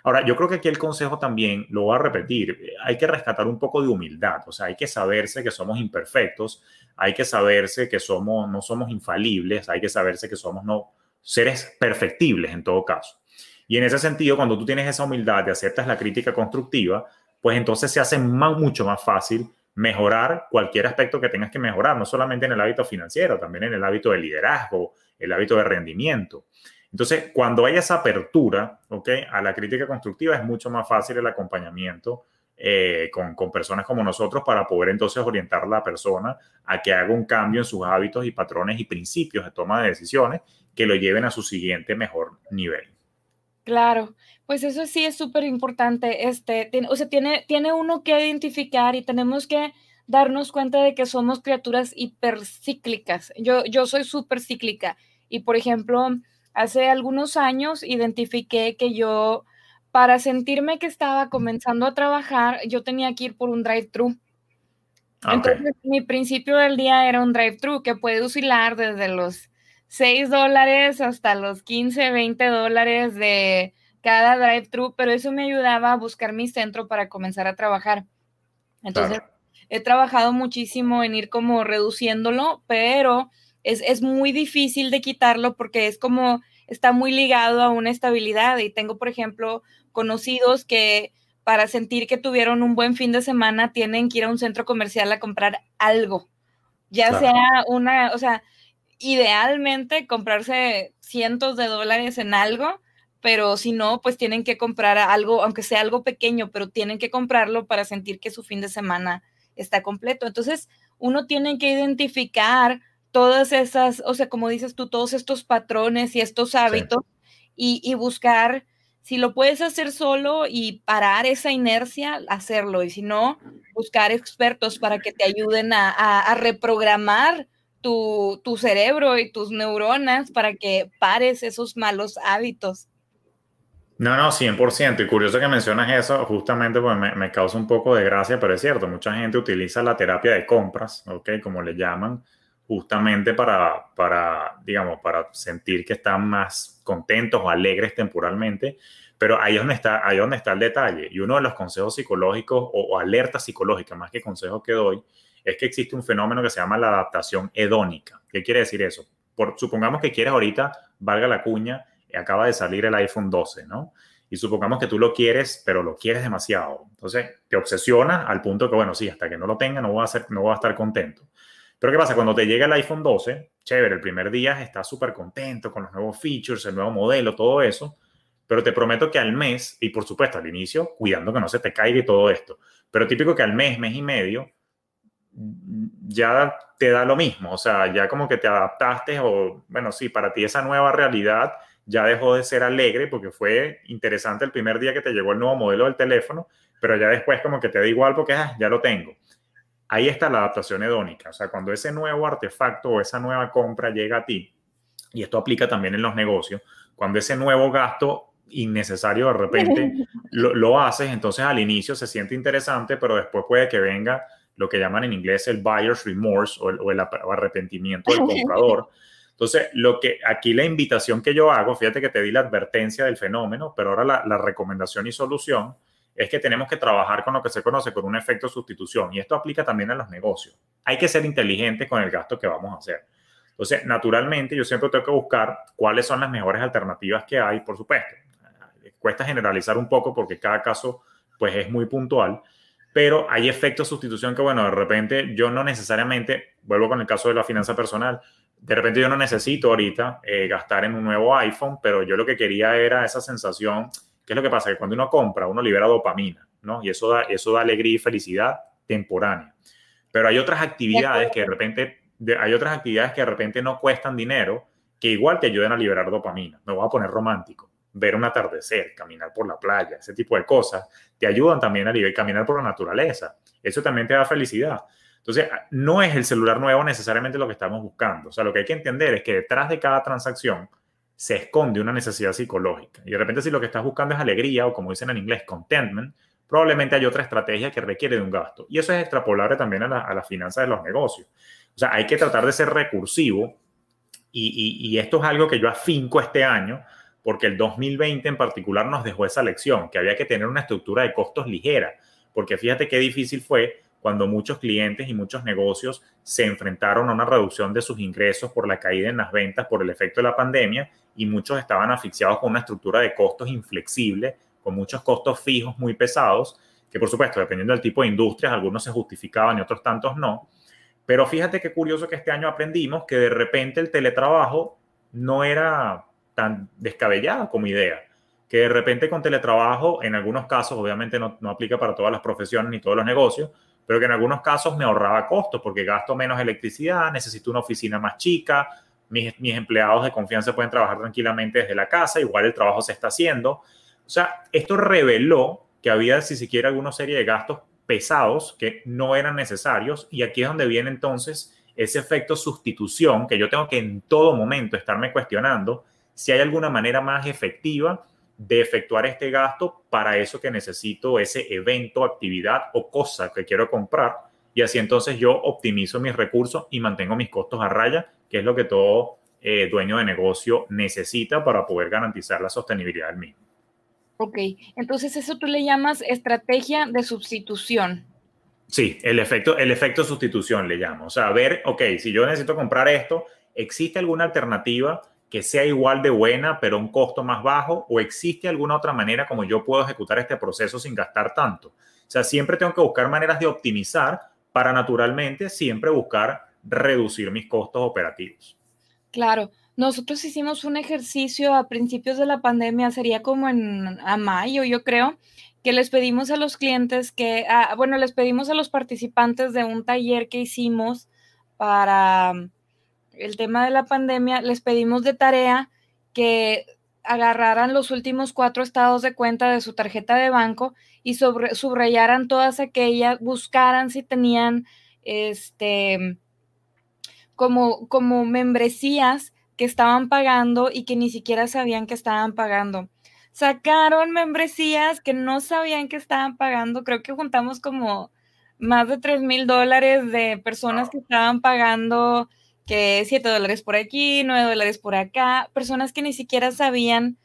Ahora, yo creo que aquí el consejo también, lo voy a repetir, hay que rescatar un poco de humildad, o sea, hay que saberse que somos imperfectos, hay que saberse que somos, no somos infalibles, hay que saberse que somos no seres perfectibles en todo caso. Y en ese sentido, cuando tú tienes esa humildad y aceptas la crítica constructiva, pues entonces se hace mucho más fácil mejorar cualquier aspecto que tengas que mejorar, no solamente en el hábito financiero, también en el hábito de liderazgo, el hábito de rendimiento. Entonces, cuando hay esa apertura ¿okay? a la crítica constructiva, es mucho más fácil el acompañamiento eh, con, con, personas como nosotros para poder entonces orientar a la persona a que haga un cambio en sus hábitos y patrones y principios de toma de decisiones que lo lleven a su siguiente mejor nivel. Claro, pues eso sí es súper importante. Este, o sea, tiene, tiene uno que identificar y tenemos que darnos cuenta de que somos criaturas hipercíclicas. Yo, yo soy súper cíclica y, por ejemplo, hace algunos años identifiqué que yo, para sentirme que estaba comenzando a trabajar, yo tenía que ir por un drive-thru. Ah, Entonces, mi principio del día era un drive-thru que puede oscilar desde los 6 dólares hasta los 15, 20 dólares de cada drive-thru, pero eso me ayudaba a buscar mi centro para comenzar a trabajar. Entonces, he trabajado muchísimo en ir como reduciéndolo, pero es, muy difícil de quitarlo porque es como, está muy ligado a una estabilidad. Y tengo, por ejemplo, conocidos que para sentir que tuvieron un buen fin de semana tienen que ir a un centro comercial a comprar algo, ya sea una, o sea, idealmente comprarse cientos de dólares en algo, pero si no, pues tienen que comprar algo, aunque sea algo pequeño, pero tienen que comprarlo para sentir que su fin de semana está completo. Entonces, uno tiene que identificar todas esas, o sea, como dices tú, todos estos patrones y estos hábitos y, buscar, si lo puedes hacer solo y parar esa inercia, hacerlo. Y si no, buscar expertos para que te ayuden a, reprogramar tu, cerebro y tus neuronas para que pares esos malos hábitos. No, no, 100%. Y curioso que mencionas eso, justamente pues me, me, causa un poco de gracia, pero es cierto, mucha gente utiliza la terapia de compras, ¿ok? Como le llaman, justamente para, para, digamos, para sentir que están más contentos o alegres temporalmente. Pero ahí es donde está, ahí donde está el detalle. Y uno de los consejos psicológicos o, alertas psicológicas, más que consejos que doy, es que existe un fenómeno que se llama la adaptación hedónica. ¿Qué quiere decir eso? Por, supongamos que quieres ahorita, valga la cuña, acaba de salir el iPhone 12, ¿no? Y supongamos que tú lo quieres, pero lo quieres demasiado. Entonces te obsesiona al punto que, bueno, sí, hasta que no lo tenga no voy a, ser, no voy a estar contento. Pero ¿qué pasa? Cuando te llega el iPhone 12, chévere, el primer día estás súper contento con los nuevos features, el nuevo modelo, todo eso, pero te prometo que al mes, y por supuesto al inicio, cuidando que no se te caiga y todo esto, pero típico que al mes, mes y medio, ya te da lo mismo, o sea, ya como que te adaptaste o, bueno, sí, para ti esa nueva realidad ya dejó de ser alegre porque fue interesante el primer día que te llegó el nuevo modelo del teléfono, pero ya después como que te da igual porque ah, ya lo tengo ahí está la adaptación hedónica. O sea, cuando ese nuevo artefacto o esa nueva compra llega a ti, y esto aplica también en los negocios, cuando ese nuevo gasto innecesario de repente lo, haces, entonces al inicio se siente interesante, pero después puede que venga lo que llaman en inglés el buyer's remorse o el, arrepentimiento del comprador. Entonces, lo que aquí la invitación que yo hago, fíjate que te di la advertencia del fenómeno, pero ahora la, la recomendación y solución es que tenemos que trabajar con lo que se conoce por un efecto sustitución y esto aplica también a los negocios. Hay que ser inteligente con el gasto que vamos a hacer. Entonces, naturalmente, yo siempre tengo que buscar cuáles son las mejores alternativas que hay, por supuesto. Cuesta generalizar un poco porque cada caso pues es muy puntual, pero hay efectos de sustitución que, bueno, de repente yo no necesariamente, vuelvo con el caso de la finanza personal, de repente yo no necesito ahorita eh, gastar en un nuevo iPhone, pero yo lo que quería era esa sensación ¿Qué es lo que pasa? Que cuando uno compra, uno libera dopamina, ¿no? Y eso da, eso da alegría y felicidad temporánea. Pero hay otras actividades que de repente, hay otras actividades que de repente no cuestan dinero, que igual te ayudan a liberar dopamina. Me voy a poner romántico. Ver un atardecer, caminar por la playa, ese tipo de cosas, te ayudan también a liberar, caminar por la naturaleza. Eso también te da felicidad. Entonces, no es el celular nuevo necesariamente lo que estamos buscando. O sea, lo que hay que entender es que detrás de cada transacción se esconde una necesidad psicológica. Y de repente si lo que estás buscando es alegría o como dicen en inglés, contentment, probablemente hay otra estrategia que requiere de un gasto. Y eso es extrapolable también a la, finanza de los negocios. O sea, hay que tratar de ser recursivo y, y, esto es algo que yo afinco este año porque el 2020 en particular nos dejó esa lección, que había que tener una estructura de costos ligera, porque fíjate qué difícil fue cuando muchos clientes y muchos negocios se enfrentaron a una reducción de sus ingresos por la caída en las ventas por el efecto de la pandemia y muchos estaban asfixiados con una estructura de costos inflexible, con muchos costos fijos muy pesados, que por supuesto, dependiendo del tipo de industrias, algunos se justificaban y otros tantos no. Pero fíjate qué curioso que este año aprendimos que de repente el teletrabajo no era tan descabellado como idea que de repente con teletrabajo, en algunos casos, obviamente no, no, aplica para todas las profesiones ni todos los negocios, pero que en algunos casos me ahorraba costos porque gasto menos electricidad, necesito una oficina más chica, mis, mis empleados de confianza pueden trabajar tranquilamente desde la casa, igual el trabajo se está haciendo. O sea, esto reveló que había, si se quiere, alguna serie de gastos pesados que no eran necesarios y aquí es donde viene entonces ese efecto sustitución que yo tengo que en todo momento estarme cuestionando si hay alguna manera más efectiva de efectuar este gasto para eso que necesito, ese evento, actividad o cosa que quiero comprar. Y así entonces yo optimizo mis recursos y mantengo mis costos a raya, que es lo que todo eh, dueño de negocio necesita para poder garantizar la sostenibilidad del mismo. Ok, entonces eso tú le llamas estrategia de sustitución. Sí, el efecto, el efecto sustitución le llamo. O sea, ver, ok, si yo necesito comprar esto, ¿existe alguna alternativa que sea igual de buena, pero un costo más bajo? ¿O existe alguna otra manera como yo puedo ejecutar este proceso sin gastar tanto? O sea, siempre tengo que buscar maneras de optimizar para naturalmente siempre buscar reducir mis costos operativos. Claro, nosotros hicimos un ejercicio a principios de la pandemia, sería como en mayo, yo creo, que les pedimos a los clientes que, ah, bueno, les pedimos a los participantes de un taller que hicimos para el tema de la pandemia, les pedimos de tarea que agarraran los últimos cuatro estados de cuenta de su tarjeta de banco y sobre, subrayaran todas aquellas, buscaran si tenían este como, como membresías que estaban pagando y que ni siquiera sabían que estaban pagando. Sacaron membresías que no sabían que estaban pagando. Creo que juntamos como más de 3 mil dólares de personas que estaban pagando que 7 dólares por aquí, 9 dólares por acá, personas que ni siquiera sabían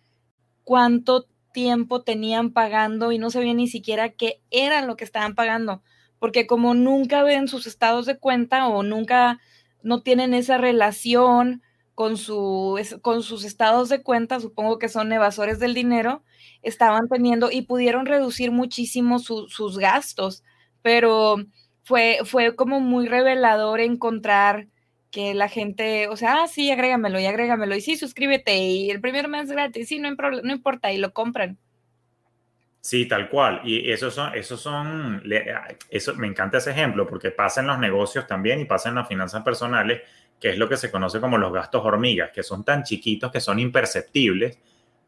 cuánto tiempo tenían pagando y no sabían ni siquiera qué era lo que estaban pagando, porque como nunca ven sus estados de cuenta o nunca no tienen esa relación con, su, con sus estados de cuenta, supongo que son evasores del dinero, estaban teniendo y pudieron reducir muchísimo sus gastos, pero fue, fue como muy revelador encontrar que la gente, o sea, ah, sí, agrégamelo y agrégamelo, y sí, suscríbete, y el primer mes gratis, sí, no, importa, y lo compran. Sí, tal cual. Y esos son, esos son, eso, me encanta ese ejemplo porque pasa en los negocios también y pasa en las finanzas personales, que es lo que se conoce como los gastos hormigas, que son tan chiquitos que son imperceptibles,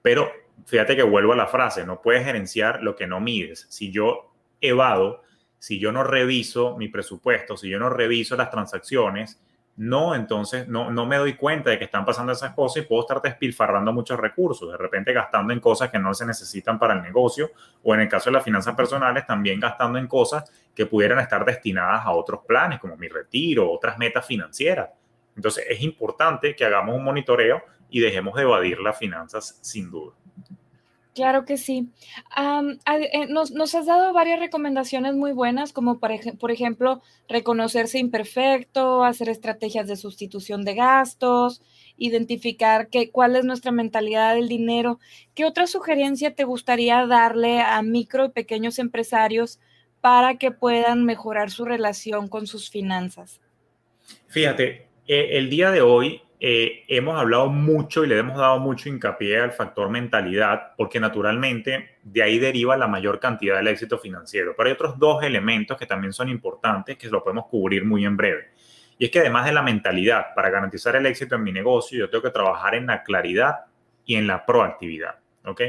pero fíjate que vuelvo a la frase, no puedes gerenciar lo que no mides. Si yo evado, si yo no reviso mi presupuesto, si yo no reviso las transacciones, no, entonces no, no me doy cuenta de que están pasando esas cosas y puedo estar despilfarrando muchos recursos, de repente gastando en cosas que no se necesitan para el negocio o en el caso de las finanzas personales también gastando en cosas que pudieran estar destinadas a otros planes como mi retiro, otras metas financieras. Entonces es importante que hagamos un monitoreo y dejemos de evadir las finanzas sin duda. Claro que sí. Eh, nos, has dado varias recomendaciones muy buenas, como por, ejemplo, reconocerse imperfecto, hacer estrategias de sustitución de gastos, identificar que, cuál es nuestra mentalidad del dinero. ¿Qué otra sugerencia te gustaría darle a micro y pequeños empresarios para que puedan mejorar su relación con sus finanzas? Fíjate, eh, el día de hoy eh, hemos hablado mucho y le hemos dado mucho hincapié al factor mentalidad, porque naturalmente de ahí deriva la mayor cantidad del éxito financiero. Pero hay otros dos elementos que también son importantes, que lo podemos cubrir muy en breve. Y es que además de la mentalidad, para garantizar el éxito en mi negocio, yo tengo que trabajar en la claridad y en la proactividad. ¿ok?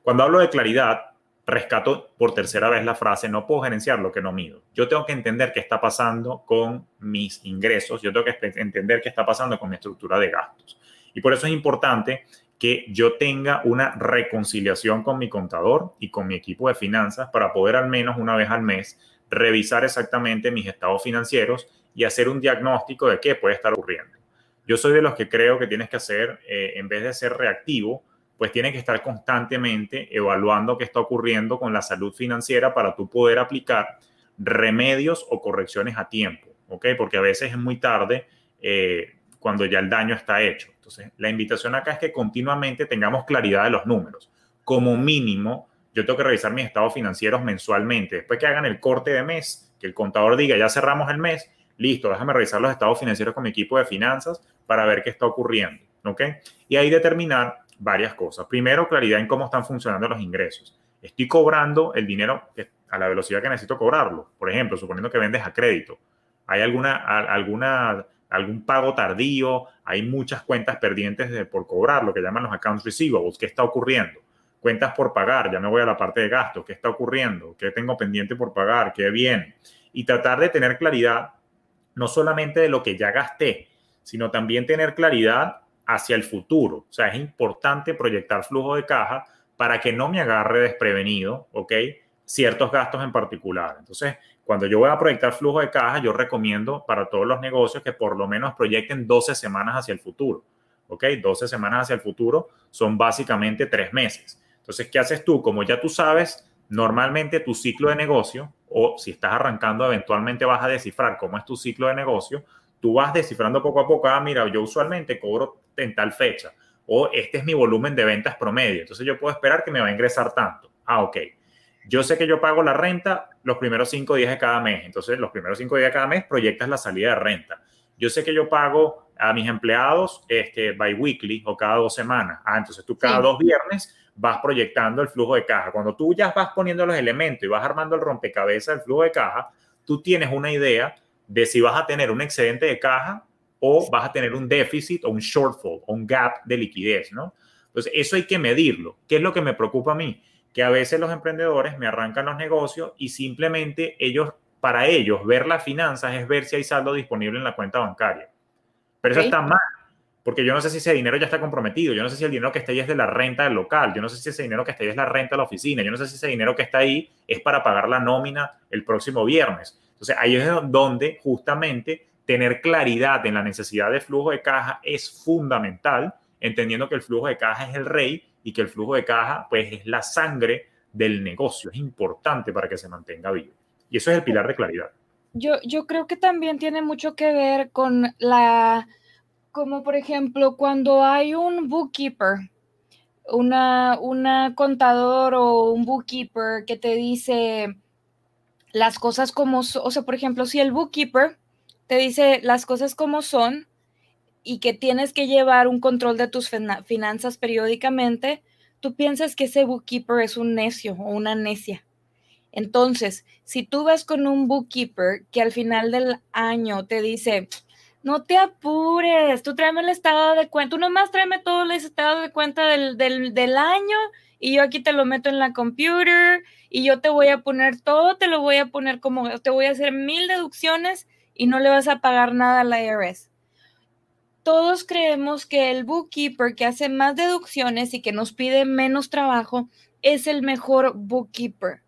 Cuando hablo de claridad, rescato por tercera vez la frase, no puedo gerenciar lo que no mido. Yo tengo que entender qué está pasando con mis ingresos, yo tengo que entender qué está pasando con mi estructura de gastos. Y por eso es importante que yo tenga una reconciliación con mi contador y con mi equipo de finanzas para poder al menos una vez al mes revisar exactamente mis estados financieros y hacer un diagnóstico de qué puede estar ocurriendo. Yo soy de los que creo que tienes que hacer, eh, en vez de ser reactivo, pues tiene que estar constantemente evaluando qué está ocurriendo con la salud financiera para tú poder aplicar remedios o correcciones a tiempo, ¿ok? Porque a veces es muy tarde eh, cuando ya el daño está hecho. Entonces, la invitación acá es que continuamente tengamos claridad de los números. Como mínimo, yo tengo que revisar mis estados financieros mensualmente. Después que hagan el corte de mes, que el contador diga, ya cerramos el mes, listo, déjame revisar los estados financieros con mi equipo de finanzas para ver qué está ocurriendo, ¿ok? Y ahí determinar varias cosas. Primero, claridad en cómo están funcionando los ingresos. Estoy cobrando el dinero a la velocidad que necesito cobrarlo. Por ejemplo, suponiendo que vendes a crédito. ¿Hay alguna, alguna, algún pago tardío? Hay muchas cuentas pendientes de, por cobrar, lo que llaman los accounts receivables. ¿Qué está ocurriendo? cuentas por pagar, ya me voy a la parte de gastos, qué está ocurriendo, qué tengo pendiente por pagar, qué viene. Y tratar de tener claridad no solamente de lo que ya gasté, sino también tener claridad hacia el futuro. O sea, es importante proyectar flujo de caja para que no me agarre desprevenido, ¿ok? Ciertos gastos en particular. Entonces, cuando yo voy a proyectar flujo de caja, yo recomiendo para todos los negocios que por lo menos proyecten 12 semanas hacia el futuro, ¿ok? 12 semanas hacia el futuro son básicamente tres meses. Entonces, ¿qué haces tú? Como ya tú sabes, normalmente tu ciclo de negocio, o si estás arrancando, eventualmente vas a descifrar cómo es tu ciclo de negocio, tú vas descifrando poco a poco, ah, mira, yo usualmente cobro en tal fecha, o este es mi volumen de ventas promedio, entonces yo puedo esperar que me va a ingresar tanto. Ah, ok. Yo sé que yo pago la renta los primeros cinco días de cada mes, entonces los primeros cinco días de cada mes proyectas la salida de renta. Yo sé que yo pago a mis empleados este, bi-weekly o cada dos semanas. Ah, entonces tú cada dos viernes vas proyectando el flujo de caja. Cuando tú ya vas poniendo los elementos y vas armando el rompecabezas del flujo de caja, tú tienes una idea de si vas a tener un excedente de caja o vas a tener un déficit o un shortfall o un gap de liquidez, ¿no? Entonces, eso hay que medirlo. ¿Qué es lo que me preocupa a mí? Que a veces los emprendedores me arrancan los negocios y simplemente ellos, para ellos, ver las finanzas es ver si hay saldo disponible en la cuenta bancaria. Pero eso está mal porque yo no sé si ese dinero ya está comprometido, yo no sé si el dinero que está ahí es de la renta del local, yo no sé si ese dinero que está ahí es la renta de la oficina, yo no sé si ese dinero que está ahí es para pagar la nómina el próximo viernes. Entonces ahí es donde justamente tener claridad en la necesidad de flujo de caja es fundamental, entendiendo que el flujo de caja es el rey y que el flujo de caja pues es la sangre del negocio, es importante para que se mantenga vivo. Y eso es el pilar de claridad. Yo, yo creo que también tiene mucho que ver con la como por ejemplo cuando hay un bookkeeper, una, una contador o un bookkeeper que te dice las cosas como son, o sea, por ejemplo, si el bookkeeper te dice las cosas como son y que tienes que llevar un control de tus finanzas periódicamente, tú piensas que ese bookkeeper es un necio o una necia. Entonces, si tú vas con un bookkeeper que al final del año te dice, no te apures, tú tráeme el estado de cuenta, tú nomás tráeme todo el estado de cuenta del, del, año y yo aquí te lo meto en la computer y yo te voy a poner todo, te lo voy a poner como, te voy a hacer mil deducciones y no le vas a pagar nada a la IRS. Todos creemos que el bookkeeper que hace más deducciones y que nos pide menos trabajo es el mejor bookkeeper.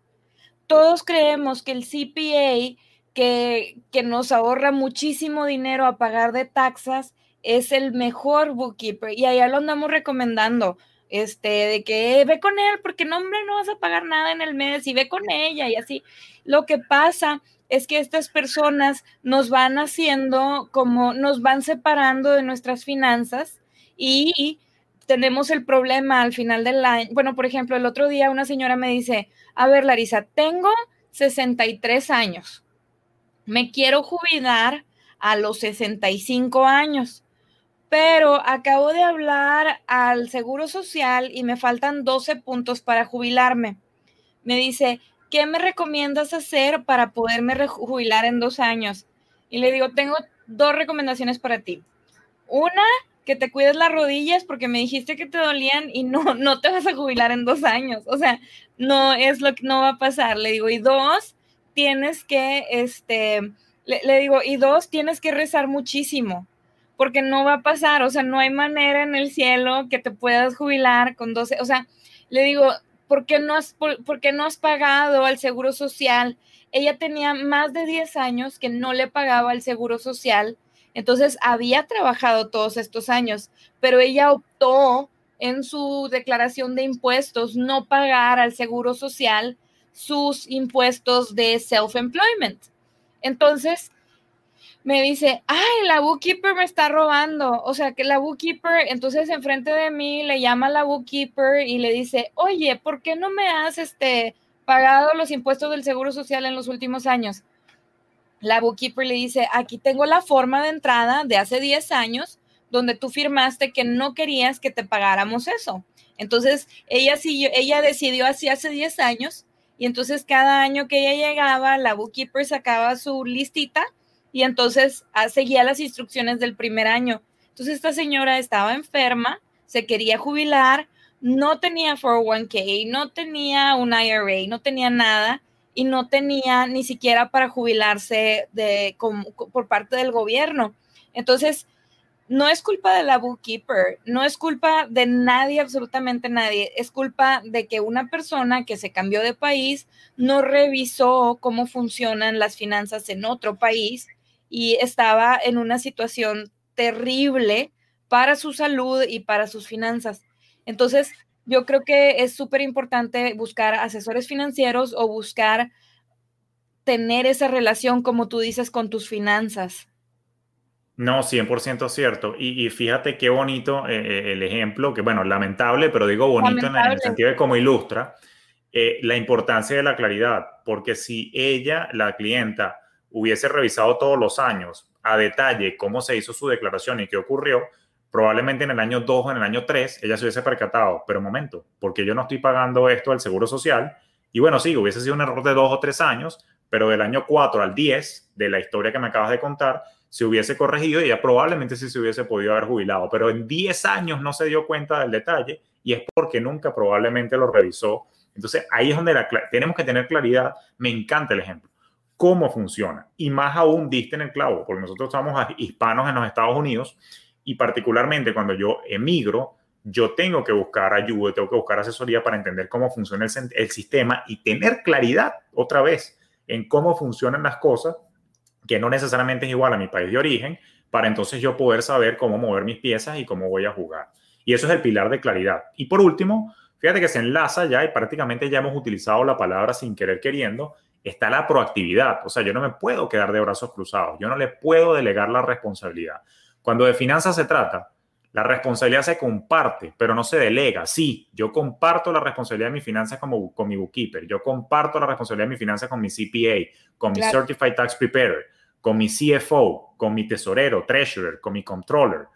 Todos creemos que el CPA que, nos ahorra muchísimo dinero a pagar de taxas, es el mejor bookkeeper y allá lo andamos recomendando, este, de que ve con él, porque no, hombre, no vas a pagar nada en el mes y ve con ella y así. Lo que pasa es que estas personas nos van haciendo como, nos van separando de nuestras finanzas y tenemos el problema al final del año. Bueno, por ejemplo, el otro día una señora me dice, a ver, Larisa, tengo 63 años me quiero jubilar a los 65 años, pero acabo de hablar al Seguro Social y me faltan 12 puntos para jubilarme. Me dice, ¿qué me recomiendas hacer para poderme jubilar en dos años? Y le digo, tengo dos recomendaciones para ti. Una, que te cuides las rodillas porque me dijiste que te dolían y no, no te vas a jubilar en dos años. O sea, no es lo que no va a pasar. Le digo, y dos, tienes que, este, le, digo, y dos, tienes que rezar muchísimo, porque no va a pasar, o sea, no hay manera en el cielo que te puedas jubilar con 12, o sea, le digo, ¿por qué no has, por, no has pagado al seguro social? Ella tenía más de 10 años que no le pagaba al seguro social, entonces había trabajado todos estos años, pero ella optó en su declaración de impuestos no pagar al Seguro Social sus impuestos de self-employment. Entonces, me dice, ay, la bookkeeper me está robando. O sea, que la bookkeeper, entonces enfrente de mí le llama la bookkeeper y le dice, oye, ¿por qué no me has este, pagado los impuestos del Seguro Social en los últimos años? La bookkeeper le dice, aquí tengo la forma de entrada de hace 10 años donde tú firmaste que no querías que te pagáramos eso. Entonces, ella, sí, ella decidió así hace 10 años y entonces cada año que ella llegaba, la bookkeeper sacaba su listita y entonces ah, seguía las instrucciones del primer año. Entonces esta señora estaba enferma, se quería jubilar, no tenía 401k, no tenía un IRA, no tenía nada y no tenía ni siquiera para jubilarse de, por parte del gobierno. Entonces, no es culpa de la bookkeeper, no es culpa de nadie, absolutamente nadie, es culpa de que una persona que se cambió de país no revisó cómo funcionan las finanzas en otro país y estaba en una situación terrible para su salud y para sus finanzas. Entonces, yo creo que es súper importante buscar asesores financieros o buscar tener esa relación, como tú dices, con tus finanzas. No, 100% cierto. Y, fíjate qué bonito eh, eh, el ejemplo, que bueno, lamentable, pero digo bonito en el sentido de cómo ilustra eh, la importancia de la claridad, porque si ella, la clienta, hubiese revisado todos los años a detalle cómo se hizo su declaración y qué ocurrió, probablemente en el año 2 o en el año 3 ella se hubiese percatado, pero momento, porque yo no estoy pagando esto al Seguro Social. Y bueno, sí, hubiese sido un error de dos o tres años, pero del año 4 al 10 de la historia que me acabas de contar, se hubiese corregido y ella probablemente sí se hubiese podido haber jubilado, pero en 10 años no se dio cuenta del detalle y es porque nunca probablemente lo revisó. Entonces ahí es donde tenemos que tener claridad. Me encanta el ejemplo. Cómo funciona. Y más aún diste en el clavo, porque nosotros estamos hispanos en los Estados Unidos y particularmente cuando yo emigro, yo tengo que buscar ayuda, tengo que buscar asesoría para entender cómo funciona el, el sistema y tener claridad otra vez en cómo funcionan las cosas que no necesariamente es igual a mi país de origen, para entonces yo poder saber cómo mover mis piezas y cómo voy a jugar. Y eso es el pilar de claridad. Y por último, fíjate que se enlaza ya y prácticamente ya hemos utilizado la palabra sin querer queriendo, está la proactividad. O sea, yo no me puedo quedar de brazos cruzados, yo no le puedo delegar la responsabilidad. Cuando de finanzas se trata, la responsabilidad se comparte, pero no se delega. Sí, yo comparto la responsabilidad de mis finanzas como, con mi bookkeeper, yo comparto la responsabilidad de mis finanzas con mi CPA, con mi Certified Tax Preparer, con mi CFO, con mi tesorero, treasurer, con mi controller.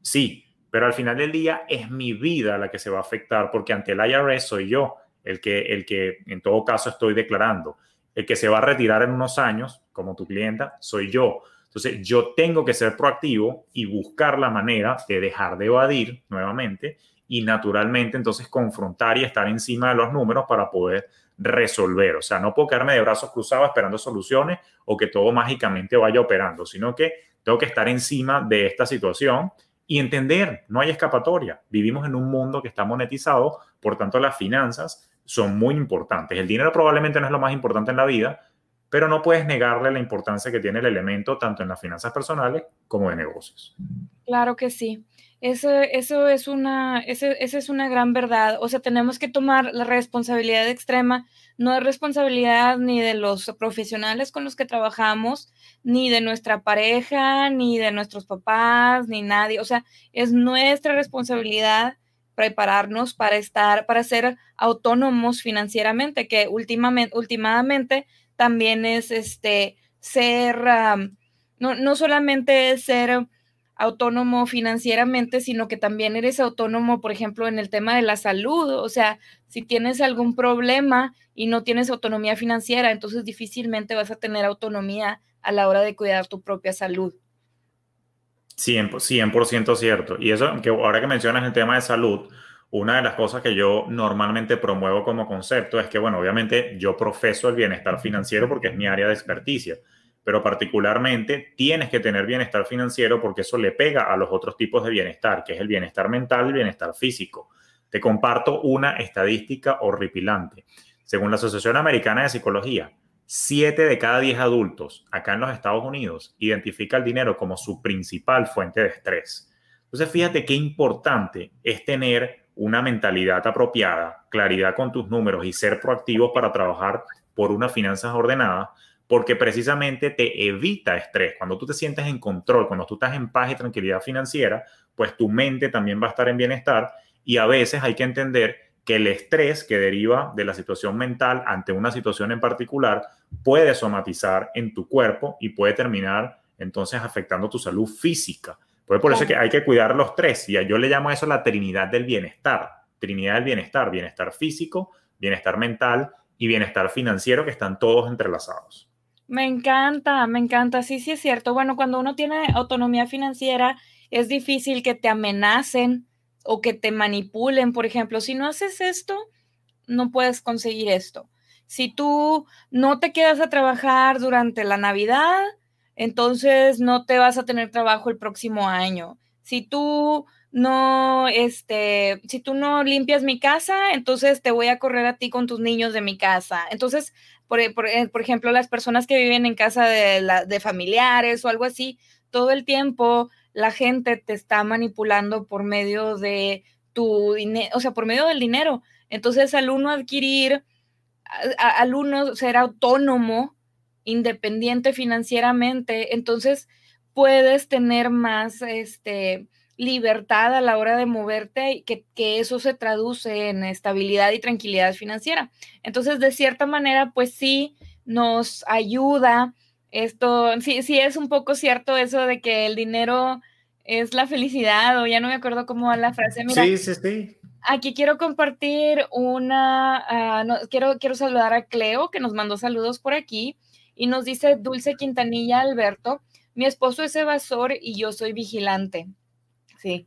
Sí, pero al final del día es mi vida la que se va a afectar porque ante el IRS soy yo el que, el que en todo caso estoy declarando. El que se va a retirar en unos años, como tu clienta, soy yo. Entonces, yo tengo que ser proactivo y buscar la manera de dejar de evadir nuevamente y naturalmente entonces confrontar y estar encima de los números para poder resolver. O sea, no puedo quedarme de brazos cruzados esperando soluciones o que todo mágicamente vaya operando, sino que tengo que estar encima de esta situación y entender, no hay escapatoria. Vivimos en un mundo que está monetizado, por tanto las finanzas son muy importantes. El dinero probablemente no es lo más importante en la vida, pero no puedes negarle la importancia que tiene el elemento tanto en las finanzas personales como de negocios. Claro que sí. Eso, eso es una, esa es una gran verdad. O sea, tenemos que tomar la responsabilidad extrema. No es responsabilidad ni de los profesionales con los que trabajamos, ni de nuestra pareja, ni de nuestros papás, ni nadie. O sea, es nuestra responsabilidad prepararnos para estar, para ser autónomos financieramente, que últimamente, últimamente también es este ser, no, no solamente ser autónomo financieramente, sino que también eres autónomo, por ejemplo, en el tema de la salud. O sea, si tienes algún problema y no tienes autonomía financiera, entonces difícilmente vas a tener autonomía a la hora de cuidar tu propia salud. 100%, cierto. Y eso, que ahora que mencionas el tema de salud, una de las cosas que yo normalmente promuevo como concepto es que, bueno, obviamente yo profeso el bienestar financiero porque es mi área de experticia pero particularmente tienes que tener bienestar financiero porque eso le pega a los otros tipos de bienestar, que es el bienestar mental y el bienestar físico. Te comparto una estadística horripilante. Según la Asociación Americana de Psicología, 7 de cada 10 adultos acá en los Estados Unidos identifica el dinero como su principal fuente de estrés. Entonces, fíjate qué importante es tener una mentalidad apropiada, claridad con tus números y ser proactivo para trabajar por unas finanzas ordenadas, porque precisamente te evita estrés. Cuando tú te sientes en control, cuando tú estás en paz y tranquilidad financiera, pues tu mente también va a estar en bienestar y a veces hay que entender que el estrés que deriva de la situación mental ante una situación en particular puede somatizar en tu cuerpo y puede terminar entonces afectando tu salud física. Pues por eso es que hay que cuidar los tres. Y yo le llamo a eso la trinidad del bienestar. Trinidad del bienestar. Bienestar físico, bienestar mental y bienestar financiero que están todos entrelazados. Me encanta, me encanta. Sí, sí es cierto. Bueno, cuando uno tiene autonomía financiera, es difícil que te amenacen o que te manipulen. Por ejemplo, si no haces esto, no puedes conseguir esto. Si tú no te quedas a trabajar durante la Navidad, entonces no te vas a tener trabajo el próximo año. Si tú no, este, si tú no limpias mi casa, entonces te voy a correr a ti con tus niños de mi casa. Entonces, por, por, eh, ejemplo, las personas que viven en casa de, de familiares o algo así, todo el tiempo la gente te está manipulando por medio de tu dinero, o sea, por medio del dinero. Entonces, al uno adquirir, al uno ser autónomo, independiente financieramente, entonces puedes tener más este, libertad a la hora de moverte y que, eso se traduce en estabilidad y tranquilidad financiera. Entonces, de cierta manera, pues sí nos ayuda esto, sí, sí es un poco cierto eso de que el dinero es la felicidad, o ya no me acuerdo cómo va la frase. sí, sí, sí. Aquí quiero compartir una, ah, quiero, quiero saludar a Cleo, que nos mandó saludos por aquí y nos dice Dulce Quintanilla Alberto, mi esposo es evasor y yo soy vigilante. Sí,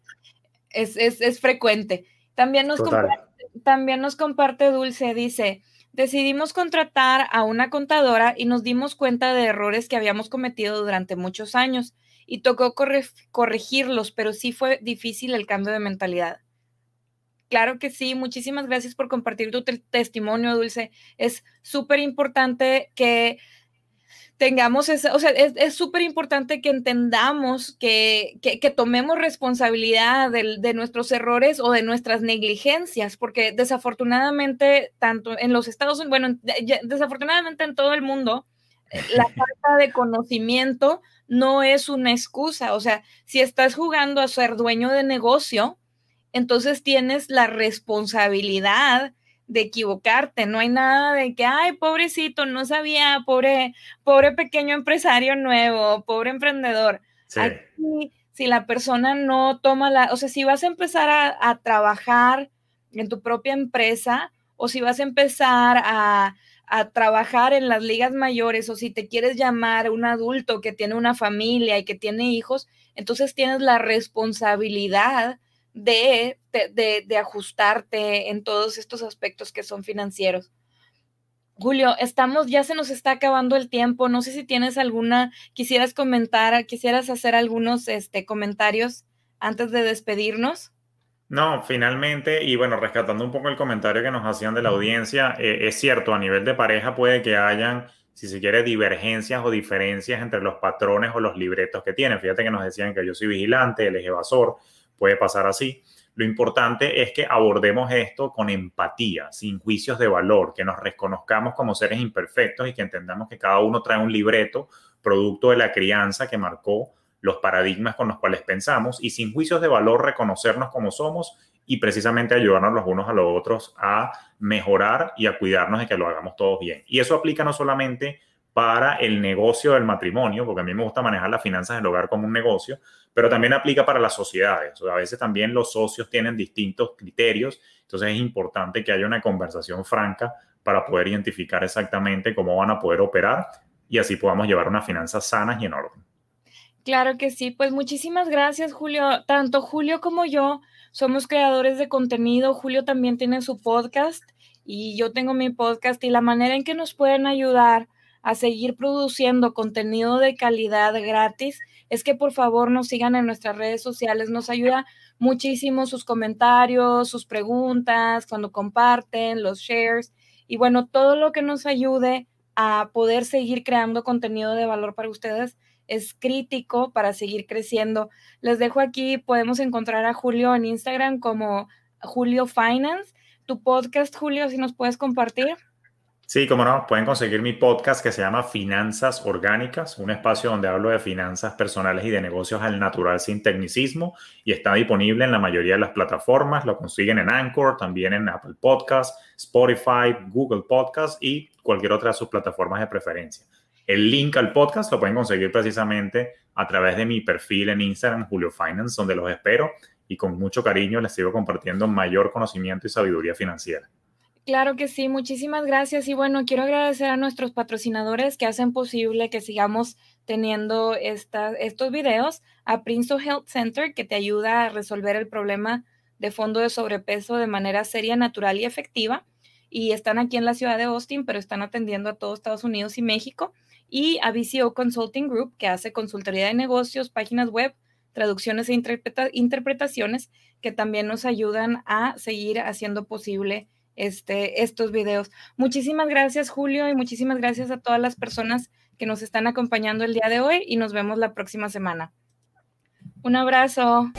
es, es, frecuente. También nos, comparte, también nos comparte Dulce, dice, decidimos contratar a una contadora y nos dimos cuenta de errores que habíamos cometido durante muchos años y tocó corregirlos, pero sí fue difícil el cambio de mentalidad. Claro que sí, muchísimas gracias por compartir tu testimonio, Dulce. Es súper importante que tengamos esa, o sea, es súper importante que entendamos, que, que, tomemos responsabilidad de, nuestros errores o de nuestras negligencias, porque desafortunadamente, tanto en los Estados Unidos, bueno, desafortunadamente en todo el mundo, eh, la falta de conocimiento no es una excusa. O sea, si estás jugando a ser dueño de negocio, entonces tienes la responsabilidad de equivocarte, no hay nada de que, ay, pobrecito, no sabía, pobre, pobre pequeño empresario nuevo, pobre emprendedor. si la persona no toma la, o sea, si vas a empezar a, a trabajar en tu propia empresa o si vas a empezar a, a trabajar en las ligas mayores o si te quieres llamar un adulto que tiene una familia y que tiene hijos, entonces tienes la responsabilidad de, de, ajustarte en todos estos aspectos que son financieros. Julio, estamos, ya se nos está acabando el tiempo. No sé si tienes alguna, quisieras comentar, quisieras hacer algunos este, comentarios antes de despedirnos. No, finalmente, y bueno, rescatando un poco el comentario que nos hacían de la audiencia, eh, es cierto, a nivel de pareja puede que hayan, si se quiere, divergencias o diferencias entre los patrones o los libretos que tienen. Fíjate que nos decían que yo soy vigilante, él es evasor, puede pasar así. Lo importante es que abordemos esto con empatía, sin juicios de valor, que nos reconozcamos como seres imperfectos y que entendamos que cada uno trae un libreto producto de la crianza que marcó los paradigmas con los cuales pensamos y sin juicios de valor reconocernos como somos y precisamente ayudarnos los unos a los otros a mejorar y a cuidarnos de que lo hagamos todos bien. Y eso aplica no solamente para el negocio del matrimonio, porque a mí me gusta manejar las finanzas del hogar como un negocio, pero también aplica para las sociedades. a veces también los socios tienen distintos criterios, entonces es importante que haya una conversación franca para poder identificar exactamente cómo van a poder operar y así podamos llevar unas finanzas sanas y en orden. Claro que sí, pues muchísimas gracias Julio. Tanto Julio como yo somos creadores de contenido. Julio también tiene su podcast y yo tengo mi podcast y la manera en que nos pueden ayudar a seguir produciendo contenido de calidad gratis es que por favor nos sigan en nuestras redes sociales. Nos ayuda muchísimo sus comentarios, sus preguntas, cuando comparten, los shares y bueno, todo lo que nos ayude a poder seguir creando contenido de valor para ustedes es crítico para seguir creciendo. Les dejo aquí, podemos encontrar a Julio en Instagram como Julio Finance. Tu podcast, Julio, si nos puedes compartir. Sí, como no, pueden conseguir mi podcast que se llama Finanzas Orgánicas, un espacio donde hablo de finanzas personales y de negocios al natural sin tecnicismo y está disponible en la mayoría de las plataformas. Lo consiguen en Anchor, también en Apple Podcasts, Spotify, Google Podcasts y cualquier otra de sus plataformas de preferencia. El link al podcast lo pueden conseguir precisamente a través de mi perfil en Instagram, Julio Finance, donde los espero y con mucho cariño les sigo compartiendo mayor conocimiento y sabiduría financiera. Claro que sí, muchísimas gracias. Y bueno, quiero agradecer a nuestros patrocinadores que hacen posible que sigamos teniendo estos videos, a Princeton Health Center, que te ayuda a resolver el problema de fondo de sobrepeso de manera seria, natural y efectiva. Y están aquí en la ciudad de Austin, pero están atendiendo a todo Estados Unidos y México. Y a VCO Consulting Group, que hace consultoría de negocios, páginas web, traducciones e interpretaciones, que también nos ayudan a seguir haciendo posible este, estos videos. Muchísimas gracias, Julio, y muchísimas gracias a todas las personas que nos están acompañando el día de hoy y nos vemos la próxima semana. Un abrazo.